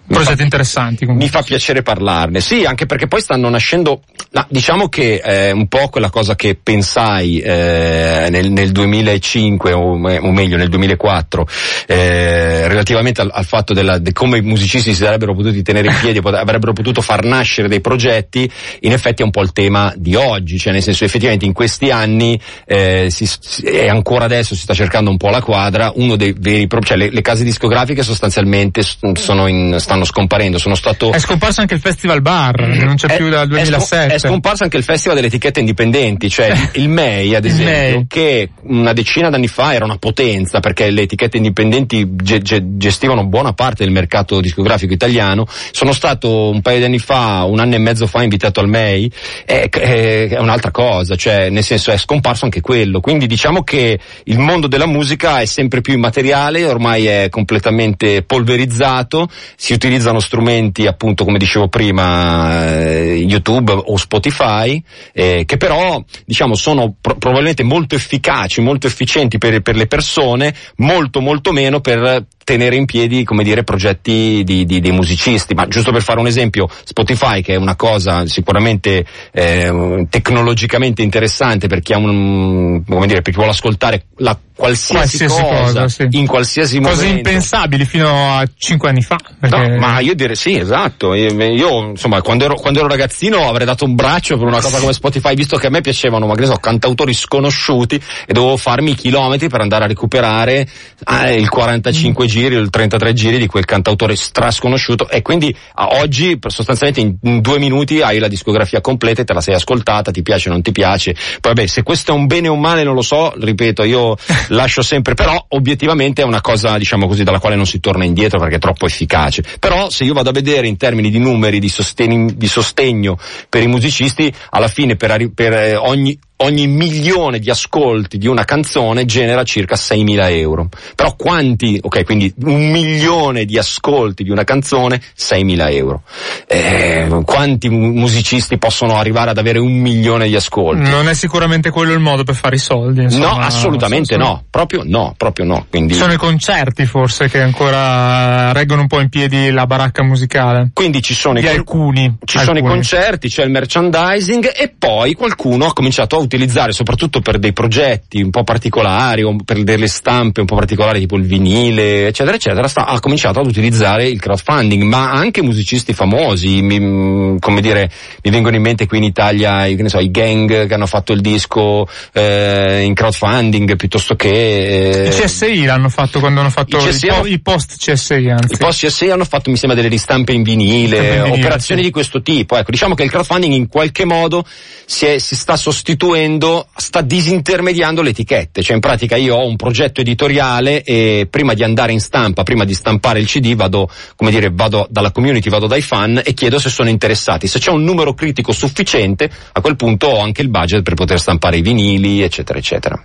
Progetti fa- interessanti comunque. mi fa piacere parlarne, sì, anche perché poi stanno nascendo, no, diciamo che è un po' quella cosa che pensai eh, nel, nel 2005 o, o meglio nel 2004 eh, relativamente al, al fatto della, di come i musicisti si sarebbero potuti tenere in piedi, pot- avrebbero potuto far nascere dei progetti, in effetti è un po' il tema di oggi, cioè nel senso effettivamente in questi anni eh, si, si- e ancora adesso si sta cercando un po' la quadra, uno dei veri pro- cioè le, le case discografiche sostanzialmente sono in, stanno scomparendo, sono stato È scomparso anche il Festival Bar, non c'è è- più dal è scom- 2007. È, scomparso anche il festival delle etichette indipendenti, cioè il MEI ad esempio, MEI. che una decina d'anni fa era una potenza perché le etichette indipendenti ge- ge- gestivano buona parte del mercato discografico italiano. Sono stato un paio di anni fa, un anno e mezzo fa invitato al MEI, è, è- è un'altra cosa, cioè nel senso è scomparso anche quello. Quindi diciamo che il mondo della musica è sempre più immateriale, ormai è completamente polverizzato, si utilizzano strumenti appunto come dicevo prima eh, YouTube o Spotify eh, che però diciamo sono pro- probabilmente molto efficaci, molto efficienti per, per le persone, molto molto meno per tenere in piedi, come dire, progetti di, di- dei musicisti. Ma giusto per fare un esempio, Spotify, che è una cosa sicuramente eh, tecnologicamente interessante per chi ha un, come dire, per chi vuole ascoltare la qualsiasi, Qualsiasi cosa, sì. in qualsiasi Cose momento. impensabili fino a cinque anni fa. No, perché- ma io direi sì, esatto. Io, io, insomma, quando ero, quando ero ragazzino avrei dato un braccio per una cosa come Spotify, visto che a me piacevano, magari so, cantautori sconosciuti e dovevo farmi i chilometri per andare a recuperare ah, il 45 giri, il 33 giri di quel cantautore strasconosciuto e quindi a oggi sostanzialmente in, in due minuti hai la discografia completa e te la sei ascoltata, ti piace o non ti piace. Poi vabbè, se questo è un bene o un male non lo so, ripeto, io lascio sempre, però obiettivamente è una cosa, diciamo così, dalla quale non si torna indietro perché è troppo efficace. Però se io vado a vedere in termini di numeri, di, sostegno, di sostegno per i musicisti, alla fine per, per, eh, ogni, ogni milione di ascolti di una canzone genera circa 6.000 euro. Però quanti, ok, quindi un milione di ascolti di una canzone, 6.000 euro. Eh, quanti mu- musicisti possono arrivare ad avere un milione di ascolti? Non è sicuramente quello il modo per fare i soldi. No, insomma. assolutamente Sono- no, proprio no, proprio no. Quindi, Sono i concerti forse che ancora reggono un po' in piedi la baracca musicale. quindi ci sono, i, alcuni. ci sono i alcuni. concerti, c'è il merchandising e poi qualcuno ha cominciato a utilizzare, soprattutto per dei progetti un po' particolari o per delle stampe un po' particolari tipo il vinile, eccetera, eccetera, sta- ha cominciato ad utilizzare il crowdfunding, ma anche musicisti famosi, mi- come dire, mi vengono in mente qui in Italia i, che ne so, i gang che hanno fatto il disco eh, in crowdfunding piuttosto che... eh, I CSI l'hanno fatto quando hanno fatto I i, CSI po- hanno- i post CSI anzi. I post CSI hanno fatto, mi sembra, delle ristampe in vinile, in vinile, operazioni sì. di questo tipo. Ecco, diciamo che il crowdfunding in qualche modo si, è- si sta sostituendo sostituendo, sta disintermediando le etichette, cioè in pratica io ho un progetto editoriale e prima di andare in stampa, prima di stampare il CD vado, come dire, vado dalla community, vado dai fan e chiedo se sono interessati. Se c'è un numero critico sufficiente, a quel punto ho anche il budget per poter stampare i vinili, eccetera, eccetera.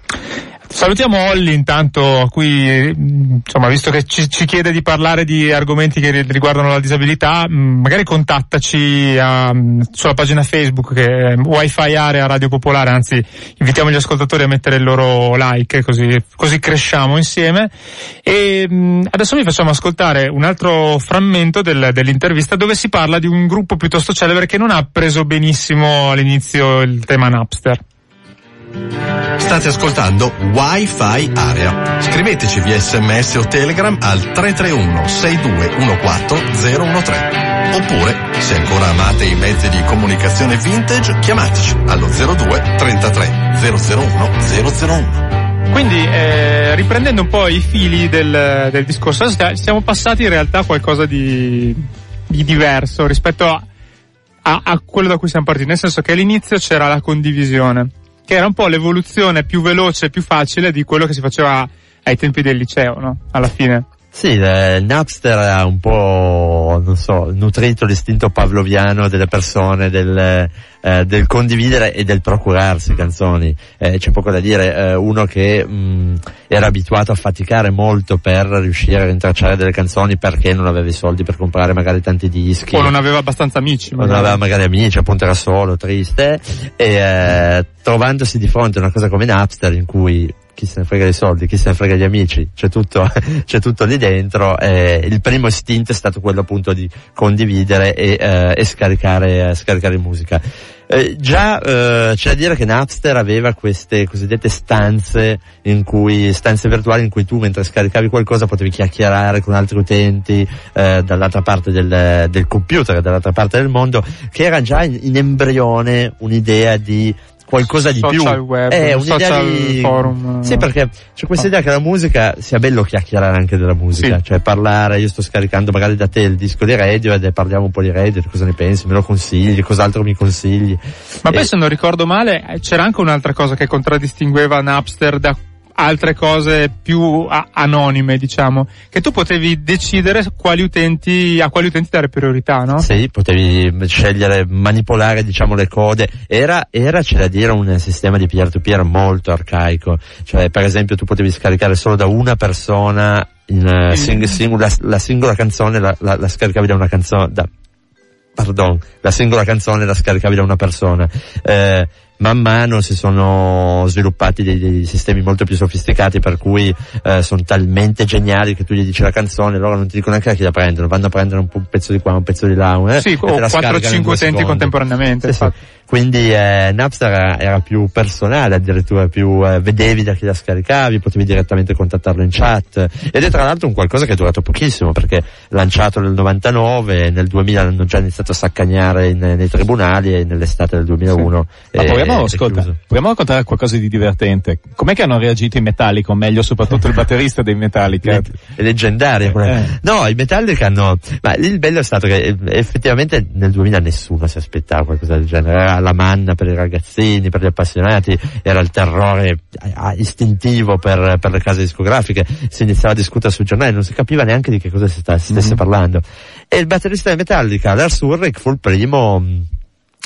Salutiamo Olli intanto, a cui insomma, visto che ci, ci, chiede di parlare di argomenti che riguardano la disabilità, magari contattaci a, sulla pagina Facebook che è Wi-Fi Area Radio Popolare, anzi invitiamo gli ascoltatori a mettere il loro like così, così cresciamo insieme. E adesso vi facciamo ascoltare un altro frammento del, dell'intervista dove si parla di un gruppo piuttosto celebre che non ha preso benissimo all'inizio il tema Napster. State ascoltando Wi-Fi Area. Scriveteci via sms o telegram al 331 6214 013. Oppure, se ancora amate i mezzi di comunicazione vintage, chiamateci allo 02 33 001 001. Quindi, eh, riprendendo un po' i fili del, del discorso, siamo passati in realtà a qualcosa di, di diverso rispetto a, a, a quello da cui siamo partiti, nel senso che all'inizio c'era la condivisione che era un po' l'evoluzione più veloce e più facile di quello che si faceva ai tempi del liceo, no? Alla fine. Sì, eh, Napster ha un po', non so, nutrito l'istinto pavloviano delle persone, del, eh, del condividere e del procurarsi canzoni. Eh, c'è poco da dire, eh, uno che mh, era abituato a faticare molto per riuscire a rintracciare delle canzoni perché non aveva i soldi per comprare magari tanti dischi. O non aveva abbastanza amici. O non aveva magari amici, appunto era solo, triste, e eh, trovandosi di fronte a una cosa come Napster in cui chi se ne frega dei soldi, chi se ne frega degli amici, c'è tutto, c'è tutto lì dentro. Eh, il primo istinto è stato quello appunto di condividere e, eh, e scaricare, scaricare musica. Eh, già eh, c'è da dire che Napster aveva queste cosiddette stanze in cui, stanze virtuali in cui tu mentre scaricavi qualcosa potevi chiacchierare con altri utenti eh, dall'altra parte del, del computer, dall'altra parte del mondo, che era già in, in embrione un'idea di qualcosa di social più. Web, è un'idea social di... forum. Sì, perché c'è questa idea che la musica sia bello chiacchierare anche della musica, Sì. cioè parlare, io sto scaricando magari da te il disco di Radiohead e parliamo un po' di Radiohead, cosa ne pensi, me lo consigli, cos'altro mi consigli. Ma poi E- se non ricordo male eh, c'era anche un'altra cosa che contraddistingueva Napster da altre cose più a- anonime, diciamo, che tu potevi decidere quali utenti, a quali utenti dare priorità, no? Sì, potevi scegliere, manipolare diciamo le code. Era, era c'è da dire un sistema di peer-to-peer molto arcaico. Cioè, per esempio, tu potevi scaricare solo da una persona in, eh, sing- sing- la, la singola canzone la, la- la scaricavi da una canzone, da, pardon, la singola canzone la scaricavi da una persona. Eh, man mano si sono sviluppati dei, dei sistemi molto più sofisticati per cui eh, sono talmente geniali che tu gli dici la canzone loro non ti dicono neanche da chi la prendono, vanno a prendere un, un pezzo di qua, un pezzo di là, eh, Sì, e o te la 4-5 scaricano in due utenti contemporaneamente. Sì, sì. Quindi eh, Napster era, era più personale, addirittura più eh, vedevi da chi la scaricavi, potevi direttamente contattarlo in chat ed è tra l'altro un qualcosa che è durato pochissimo perché lanciato nel 99, nel 2000 hanno già iniziato a saccagnare in- nei tribunali e nell'estate del 2001 Ma è- proviamo, è ascolta, proviamo a raccontare qualcosa di divertente. Com'è che hanno reagito i Metallica, o meglio soprattutto il batterista dei Metallica? È leggendaria quella. Eh. No, i Metallica hanno, ma il bello è stato che eh, effettivamente nel 2000 nessuno si aspettava qualcosa del genere, era la manna per i ragazzini, per gli appassionati, era il terrore eh, ah, istintivo per, per le case discografiche, si iniziava a discutere sui giornali, non si capiva neanche di che cosa si stesse parlando. E il batterista dei Metallica, Lars Ulrich, fu il primo mh,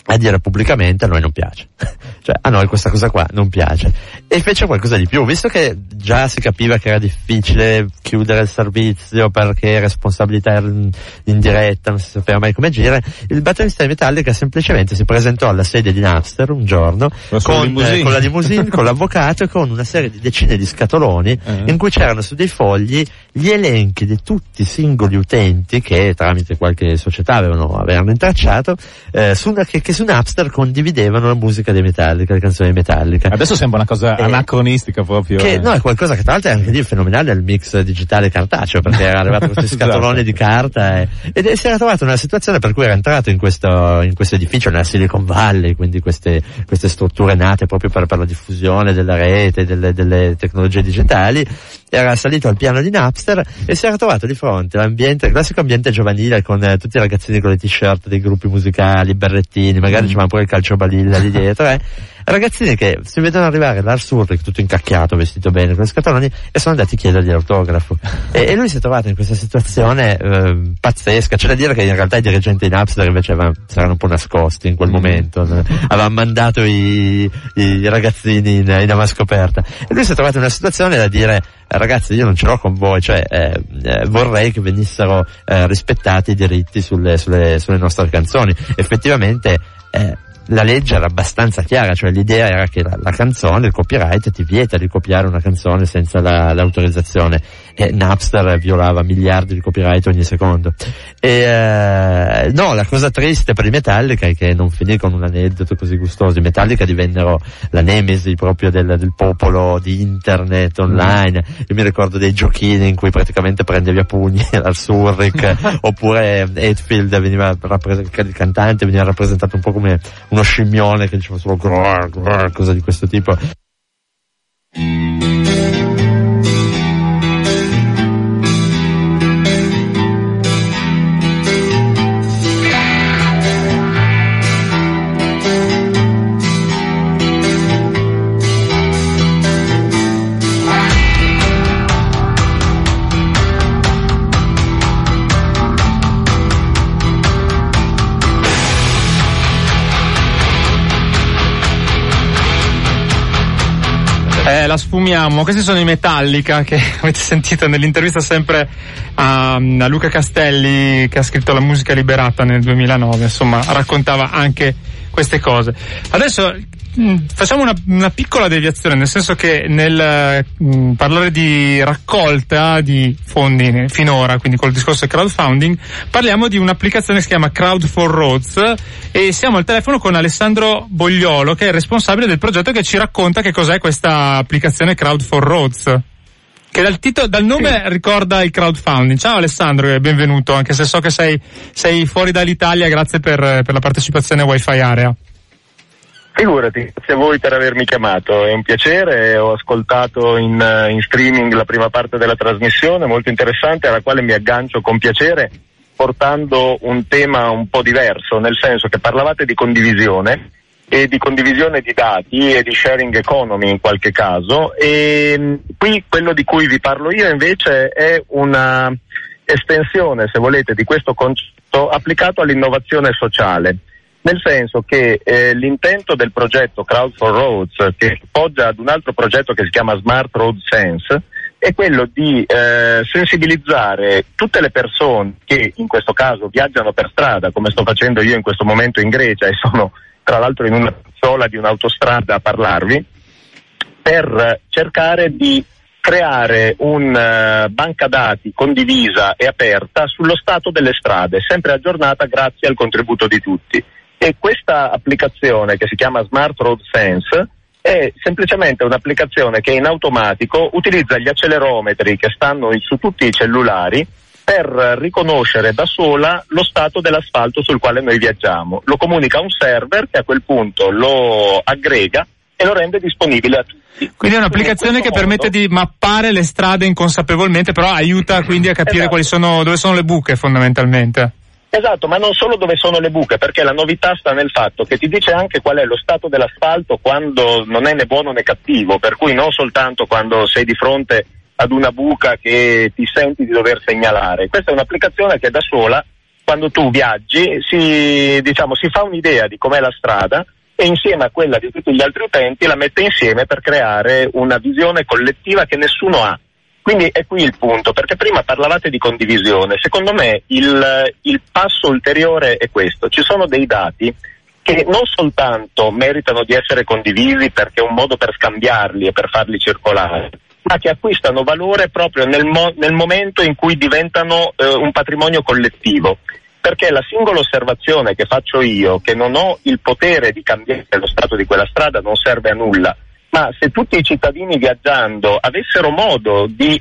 a dire pubblicamente a noi non piace. cioè a noi questa cosa qua non piace. E fece qualcosa di più, visto che già si capiva che era difficile chiudere il servizio perché responsabilità era in, diretta, non si sapeva mai come agire, il batterista di Metallica semplicemente si presentò alla sede di Napster un giorno Con eh, con la limousine, con l'avvocato e con una serie di decine di scatoloni Eh. in cui c'erano su dei fogli gli elenchi di tutti i singoli utenti che tramite qualche società avevano, avevano intracciato eh, su una- che, che su Napster condividevano la musica dei Metallica, le canzoni Metallica. Adesso sembra una cosa Eh, anacronistica proprio. Che eh. no, è qualcosa che tra l'altro è anche lì fenomenale nel mix digitale cartaceo, perché era arrivato questi Esatto. scatoloni di carta e, ed si era trovato in una situazione per cui era entrato in questo, in questo edificio nella Silicon Valley, quindi queste, queste strutture nate proprio per, per la diffusione della rete, delle, delle tecnologie digitali, era salito al piano di Napster e si era trovato di fronte all'ambiente, classico ambiente giovanile con eh, tutti i ragazzini con le t-shirt dei gruppi musicali, berrettini, magari c'era pure il calcio balilla lì dietro, eh, ragazzini che si vedono arrivare Lars Ulrich tutto incacchiato, vestito bene, con le scatoloni, e sono andati a chiedergli l'autografo. e, e, lui si è trovato in questa situazione eh, pazzesca, c'è da dire che in realtà i dirigenti di Napster invece avevano, si erano un po' nascosti in quel mm. momento, no? avevano mandato i, i ragazzini in, in amascoperta. E lui si è trovato in una situazione da dire ragazzi io non ce l'ho con voi, cioè eh, eh, vorrei che venissero eh, rispettati i diritti sulle, sulle, sulle nostre canzoni. Effettivamente eh, la legge era abbastanza chiara, cioè l'idea era che la, la, canzone, il copyright ti vieta di copiare una canzone senza la, l'autorizzazione e Napster violava miliardi di copyright ogni secondo. E, eh, no, la cosa triste per i Metallica è che non finì con un aneddoto così gustoso. I Metallica divennero la nemesi proprio del, del popolo di internet online. Io mi ricordo dei giochini in cui praticamente prendevi a pugni al Surric, oppure Hetfield veniva rappresentato, il cantante veniva rappresentato un po' come uno scimmione che diceva solo grrr, grrr, cosa di questo tipo. Eh, la sfumiamo. Questi sono i Metallica che avete sentito nell'intervista sempre a, a, Luca Castelli che ha scritto la musica liberata nel 2009. Insomma, raccontava anche queste cose. Adesso Mm, facciamo una, una, piccola deviazione, nel senso che nel mh, mm, parlare di raccolta di fondi finora, quindi col discorso crowdfunding, parliamo di un'applicazione che si chiama Crowd for Roads e siamo al telefono con Alessandro Bogliolo, che è il responsabile del progetto che ci racconta che cos'è questa applicazione Crowd for Roads. Che dal, titolo, dal nome sì. ricorda il crowdfunding. Ciao Alessandro e benvenuto, anche se so che sei, sei fuori dall'Italia, grazie per, per la partecipazione a Wi-Fi Area. Figurati, grazie a voi per avermi chiamato, è un piacere, ho ascoltato in, in, streaming la prima parte della trasmissione, molto interessante, alla quale mi aggancio con piacere portando un tema un po' diverso, nel senso che parlavate di condivisione e di condivisione di dati e di sharing economy in qualche caso. E mm, qui quello di cui vi parlo io invece è una estensione, se volete, di questo concetto applicato all'innovazione sociale. Nel senso che eh, l'intento del progetto Crowd for Roads, che poggia ad un altro progetto che si chiama Smart Road Sense, è quello di eh, sensibilizzare tutte le persone che in questo caso viaggiano per strada, come sto facendo io in questo momento in Grecia e sono tra l'altro in una sola di un'autostrada a parlarvi, per cercare di creare una uh, banca dati condivisa e aperta sullo stato delle strade, sempre aggiornata grazie al contributo di tutti. E questa applicazione che si chiama Smart Road Sense è semplicemente un'applicazione che in automatico utilizza gli accelerometri che stanno su tutti i cellulari per riconoscere da sola lo stato dell'asfalto sul quale noi viaggiamo. Lo comunica a un server che a quel punto lo aggrega e lo rende disponibile a tutti. Quindi è un'applicazione che modo... permette di mappare le strade inconsapevolmente, però aiuta quindi a capire esatto. quali sono, dove sono le buche fondamentalmente. Esatto, ma non solo dove sono le buche, perché la novità sta nel fatto che ti dice anche qual è lo stato dell'asfalto quando non è né buono né cattivo, per cui non soltanto quando sei di fronte ad una buca che ti senti di dover segnalare. Questa è un'applicazione che da sola, quando tu viaggi, si, diciamo, si fa un'idea di com'è la strada e insieme a quella di tutti gli altri utenti la mette insieme per creare una visione collettiva che nessuno ha quindi è qui il punto, perché prima parlavate di condivisione. Secondo me il, il passo ulteriore è questo. Ci sono dei dati che non soltanto meritano di essere condivisi perché è un modo per scambiarli e per farli circolare, ma che acquistano valore proprio nel, mo- nel momento in cui diventano eh, un patrimonio collettivo. Perché la singola osservazione che faccio io, che non ho il potere di cambiare lo stato di quella strada, non serve a nulla ma se tutti i cittadini viaggiando avessero modo di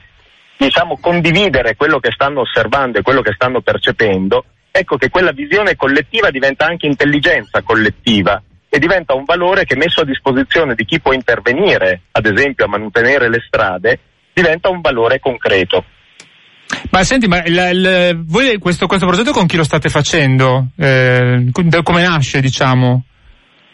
diciamo, condividere quello che stanno osservando e quello che stanno percependo, ecco che quella visione collettiva diventa anche intelligenza collettiva e diventa un valore che messo a disposizione di chi può intervenire, ad esempio a mantenere le strade, diventa un valore concreto. Ma senti, ma il, il, voi questo, questo, progetto con chi lo state facendo? Eh, come nasce, diciamo?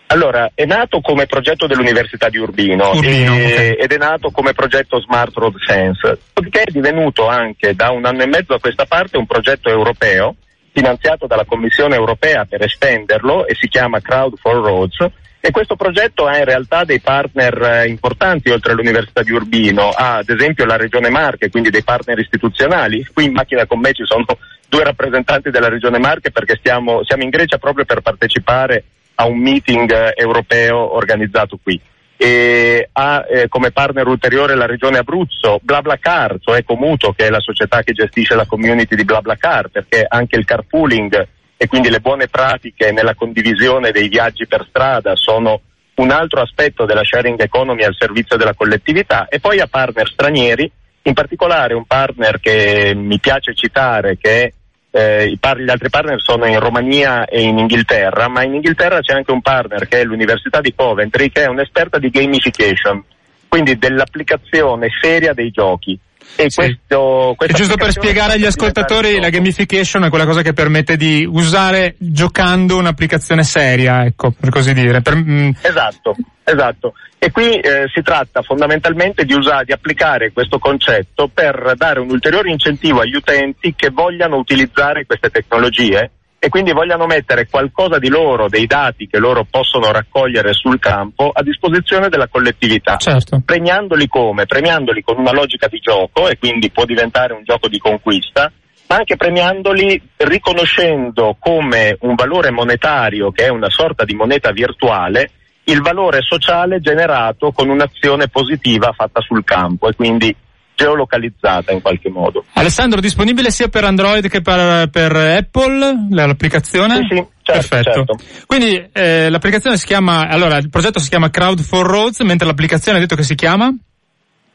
Allora, è nato come progetto dell'Università di Urbino, Urbino, e- ok. ed è nato come progetto Smart Road Sense, che è divenuto anche da un anno e mezzo a questa parte un progetto europeo finanziato dalla Commissione europea per estenderlo e si chiama Crowd for Roads. E questo progetto ha in realtà dei partner eh, importanti oltre all'Università di Urbino, ha ad esempio la Regione Marche, quindi dei partner istituzionali, qui in macchina con me ci sono due rappresentanti della Regione Marche perché stiamo, siamo in Grecia proprio per partecipare a un meeting eh, europeo organizzato qui. E ha eh, come partner ulteriore la regione Abruzzo, BlaBlaCar, cioè Comuto, che è la società che gestisce la community di BlaBlaCar, perché anche il carpooling e quindi le buone pratiche nella condivisione dei viaggi per strada sono un altro aspetto della sharing economy al servizio della collettività. E poi a partner stranieri, in particolare un partner che mi piace citare che è eh, i par- gli altri partner sono in Romania e in Inghilterra, ma in Inghilterra c'è anche un partner che è l'Università di Coventry, che è un'esperta di gamification, quindi dell'applicazione seria dei giochi. E Sì. questo, E giusto per spiegare agli ascoltatori, la gamification è quella cosa che permette di usare giocando un'applicazione seria, ecco, per così dire. Per- mm, Esatto, esatto. E qui eh, si tratta fondamentalmente di usare, di applicare questo concetto per dare un ulteriore incentivo agli utenti che vogliano utilizzare queste tecnologie e quindi vogliano mettere qualcosa di loro, dei dati che loro possono raccogliere sul campo a disposizione della collettività. certo. Premiandoli come? Premiandoli con una logica di gioco e quindi può diventare un gioco di conquista, ma anche premiandoli riconoscendo come un valore monetario, che è una sorta di moneta virtuale, il valore sociale generato con un'azione positiva fatta sul campo e quindi geolocalizzata in qualche modo. Alessandro, disponibile sia per Android che per, per Apple la- l'applicazione? Sì, sì, certo, Perfetto. certo. Quindi eh, l'applicazione si chiama, allora il progetto si chiama Crowd for Roads, mentre l'applicazione ha detto che si chiama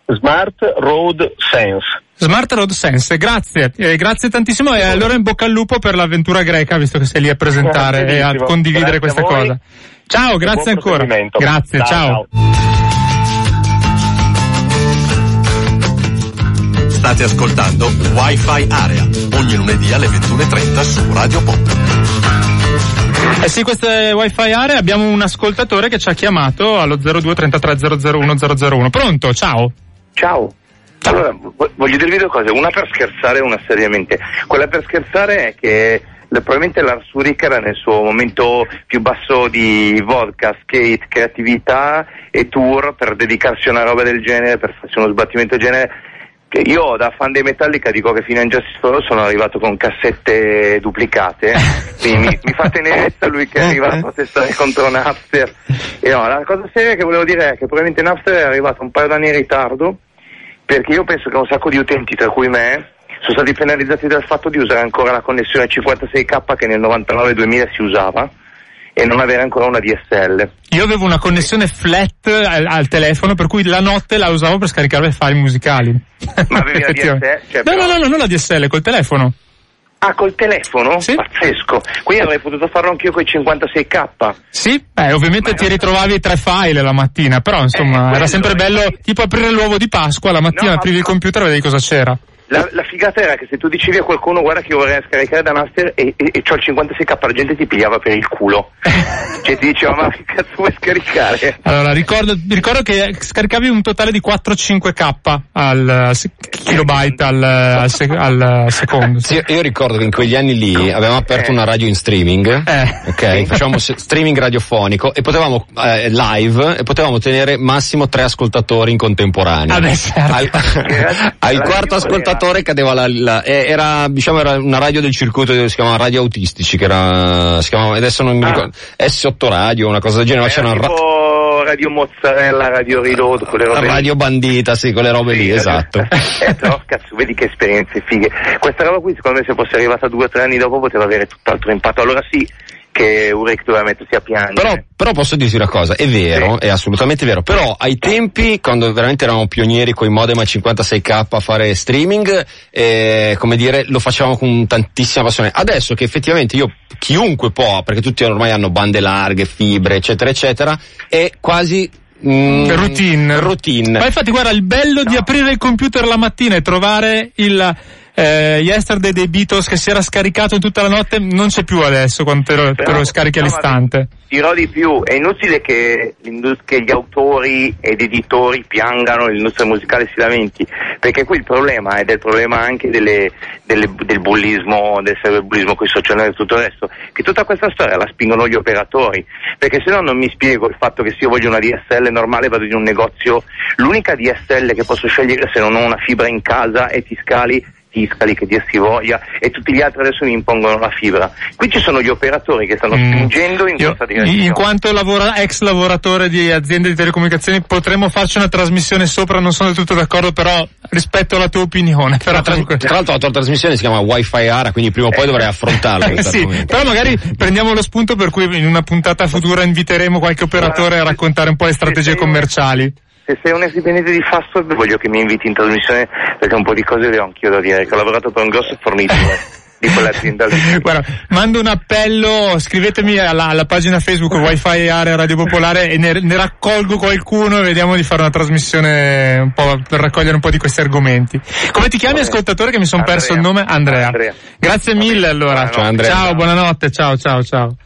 Smart Road Sense. Smart Road Sense. Grazie, eh, grazie tantissimo e allora in bocca al lupo per l'avventura greca, visto che sei lì a presentare e a condividere Grazie queste cose. Ciao, grazie ancora. Grazie, Ciao, ciao. State ascoltando Wi-Fi Area, ogni lunedì alle 21.30 su Radio Pop. Eh sì, questo è Wi-Fi Area, abbiamo un ascoltatore che ci ha chiamato allo 02 33 001 001. Pronto? Ciao. Ciao. Allora, vo- voglio dirvi due cose, una per scherzare e una seriamente. Quella per scherzare è che le- probabilmente Lars Ulrich era nel suo momento più basso di vodka, skate, creatività e tour per dedicarsi a una roba del genere, per farsi uno sbattimento del genere. Io da fan dei Metallica dico che fino a Injustice for sono arrivato con cassette duplicate, quindi mi, mi fa tenerezza lui che è arrivato a protestare contro Napster. E no, la cosa seria che volevo dire è che probabilmente Napster è arrivato un paio d'anni in ritardo perché io penso che un sacco di utenti, tra cui me, sono stati penalizzati dal fatto di usare ancora la connessione 56k che nel 99-2000 si usava e non avere ancora una DSL. Io avevo una connessione flat al, al telefono, per cui la notte la usavo per scaricare le file musicali. Ma avevi la. DSL? Cioè, no, però- no, no, no, non la DSL, col telefono. Ah, col telefono? Sì. Pazzesco. Quindi avrei potuto farlo anch'io con i 56k. Sì, beh, ovviamente Ma- ti ritrovavi tre file la mattina, però insomma Eh, era sempre bello, tipo aprire l'uovo di Pasqua, la mattina No, aprivi il computer e vedevi cosa c'era. La, la figata era che se tu dicevi a qualcuno guarda che io vorrei scaricare da Napster e, e, e c'ho il 56k, la gente ti pigliava per il culo. cioè ti diceva ma che cazzo vuoi scaricare? Allora, ricordo, ricordo che scaricavi un totale di 4-5k al, se- kilobyte al, al se- al secondo. Sì, io ricordo che in quegli anni lì avevamo aperto Eh. una radio in streaming, Eh. ok? Facevamo streaming radiofonico e potevamo eh, live e potevamo tenere massimo tre ascoltatori in contemporanea. Beh, certo. Al, al quarto ascoltatore cadeva la, la- eh, era diciamo era una radio del circuito si chiamava Radio Autistici che era si chiamava adesso non mi Ah. ricordo S8 Radio una cosa del genere ma Era c'era una ra- tipo Radio Mozzarella, Radio Reload, quelle robe lì. radio bandita sì quelle robe lì Sì, esatto eh, però cazzo, vedi che esperienze fighe. Questa roba qui secondo me se fosse arrivata due o tre anni dopo poteva avere tutt'altro impatto. Allora sì che Urek doveva mettersi a piangere. Però, però posso dirti una cosa, è vero, Sì. è assolutamente vero, però ai tempi, quando veramente eravamo pionieri con i modem a 56k a fare streaming, eh, come dire, lo facevamo con tantissima passione. Adesso che effettivamente io, chiunque può, perché tutti ormai hanno bande larghe, fibre, eccetera, eccetera, è quasi... mm, routine. Routine. Ma infatti guarda, il bello di aprire il computer la mattina e trovare il, eh, Yesterday dei Beatles che si era scaricato in tutta la notte non c'è più adesso quando te lo, te lo scarichi no, all'istante. Dirò di più, è inutile che, che gli autori ed editori piangano, l'industria musicale si lamenti, perché qui il problema ed è il problema anche delle, delle- del bullismo, del cyberbullismo con i social e tutto il resto, che tutta questa storia la spingono gli operatori, perché se no non mi spiego il fatto che se io voglio una DSL normale vado in un negozio, l'unica DSL che posso scegliere se non ho una fibra in casa è Tiscali Tiscali, che dir si voglia, e tutti gli altri adesso mi impongono la fibra. Qui ci sono gli operatori che stanno Mm. spingendo in Io, questa direzione. in quanto lavora- ex lavoratore di aziende di telecomunicazioni potremmo farci una trasmissione sopra, non sono del tutto d'accordo, però rispetto alla tua opinione. Però Tra, comunque- tra l'altro la tua trasmissione si chiama Wi-Fi Ara, quindi prima o poi dovrei affrontarla. Eh, sì, però magari prendiamo lo spunto per cui in una puntata futura inviteremo qualche operatore a raccontare un po' le strategie commerciali. Se sei un ex dipendente di Fastweb voglio che mi inviti in trasmissione perché un po' di cose le ho anch'io da dire, che ho lavorato per un grosso fornitore di quell'azienda lì. Guarda, mando un appello, scrivetemi alla, alla pagina Facebook Wi-Fi Area Radio Popolare e ne, ne raccolgo qualcuno e vediamo di fare una trasmissione un po' per raccogliere un po' di questi argomenti. Come ti chiami Vabbè. ascoltatore che mi sono perso il nome? Andrea. Andrea. Grazie mille allora. Ciao, Andrea. Ciao, buonanotte, ciao ciao ciao.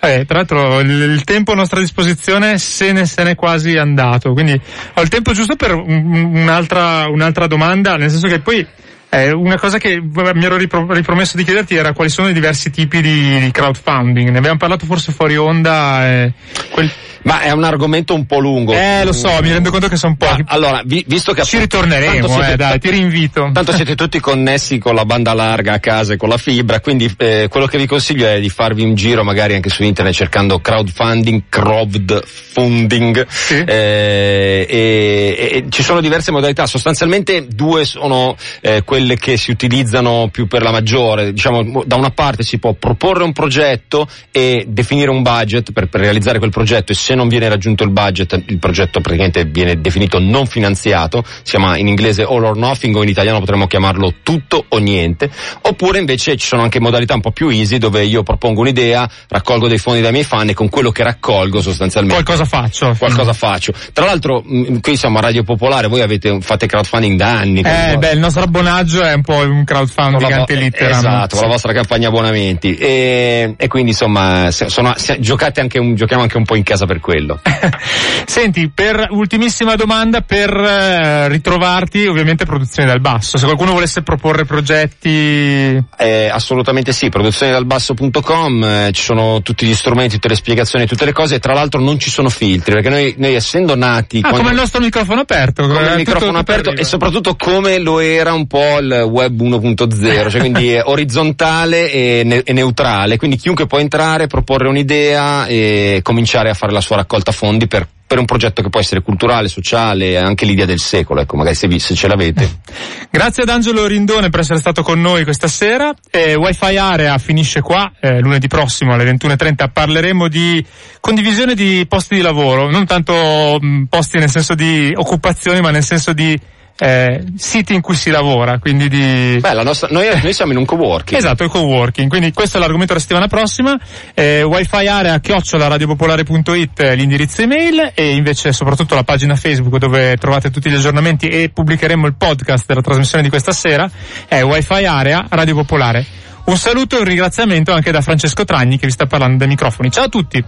Eh, tra l'altro il, il tempo a nostra disposizione se ne, se n'è quasi andato, quindi ho il tempo giusto per un- un'altra, un'altra domanda, nel senso che poi eh, una cosa che mi ero ripro- ripromesso di chiederti era quali sono i diversi tipi di, di crowdfunding. Ne abbiamo parlato forse fuori onda. eh, quel- Ma è un argomento un po' lungo. Eh, lo so, mi rendo conto che sono pochi. Ma, allora, vi- visto che Ci ritorneremo, siete- eh, dai, ti rinvito. Tanto siete tutti connessi con la banda larga a casa e con la fibra, quindi eh, quello che vi consiglio è di farvi un giro magari anche su internet cercando crowdfunding, crowdfunding, Sì. eh, e, e ci sono diverse modalità, sostanzialmente due sono eh, quelle che si utilizzano più per la maggiore, diciamo da una parte si può proporre un progetto e definire un budget per, per realizzare quel progetto e se non viene raggiunto il budget il progetto praticamente viene definito non finanziato, si chiama in inglese all or nothing o in italiano potremmo chiamarlo tutto o niente, oppure invece ci sono anche modalità un po' più easy dove io propongo un'idea, raccolgo dei fondi dai miei fan e con quello che raccolgo sostanzialmente Qualcosa faccio. qualcosa faccio. Tra l'altro, mh, qui siamo a Radio Popolare, voi avete, fate crowdfunding da anni. Eh, beh, il nostro abbonaggio è un po' un crowdfunding la vo- ante litteram. Esatto, con la vostra campagna abbonamenti. E, e quindi insomma, sono- giocate anche un, giochiamo anche un po' in casa per quello. Senti, per ultimissima domanda, per eh, ritrovarti ovviamente produzioni dal basso. Se qualcuno volesse proporre progetti... Eh, assolutamente sì, produzionidalbasso.com, eh, ci sono tutti gli strumenti, tutte le spiegazioni, tutte le cose, e tra l'altro non ci sono filtri, perché noi, noi essendo nati... Ah, quando- come il nostro microfono aperto. come eh, il tutto- microfono aperto arriva. e soprattutto come lo era un po' il web 1.0, cioè quindi orizzontale e, ne- e neutrale, quindi chiunque può entrare, proporre un'idea e cominciare a fare la sua raccolta fondi per, per un progetto che può essere culturale, sociale, anche l'idea del secolo, ecco, magari se, vi- se ce l'avete. Grazie ad Angelo Rindone per essere stato con noi questa sera. Eh, Wi-Fi Area finisce qua, eh, lunedì prossimo alle 21.30 parleremo di condivisione di posti di lavoro, non tanto mh, posti nel senso di occupazioni, ma nel senso di eh, siti in cui si lavora, quindi di... Beh, la nostra, noi, noi siamo in un coworking. Esatto, il coworking. Quindi questo è l'argomento della settimana prossima. Eh, Wi-Fi area chiocciola radiopopolare.it è l'indirizzo email e invece soprattutto la pagina Facebook dove trovate tutti gli aggiornamenti e pubblicheremo il podcast della trasmissione di questa sera è Wi-Fi area Radio Popolare. Un saluto e un ringraziamento anche da Francesco Tragni che vi sta parlando dai microfoni. Ciao a tutti!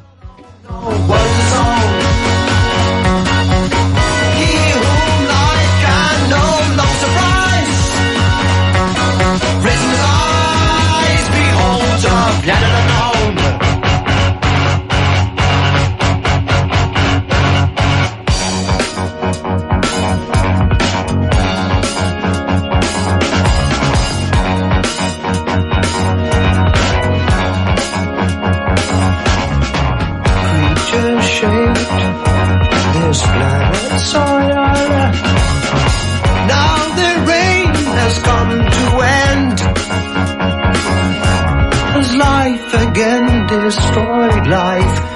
Life?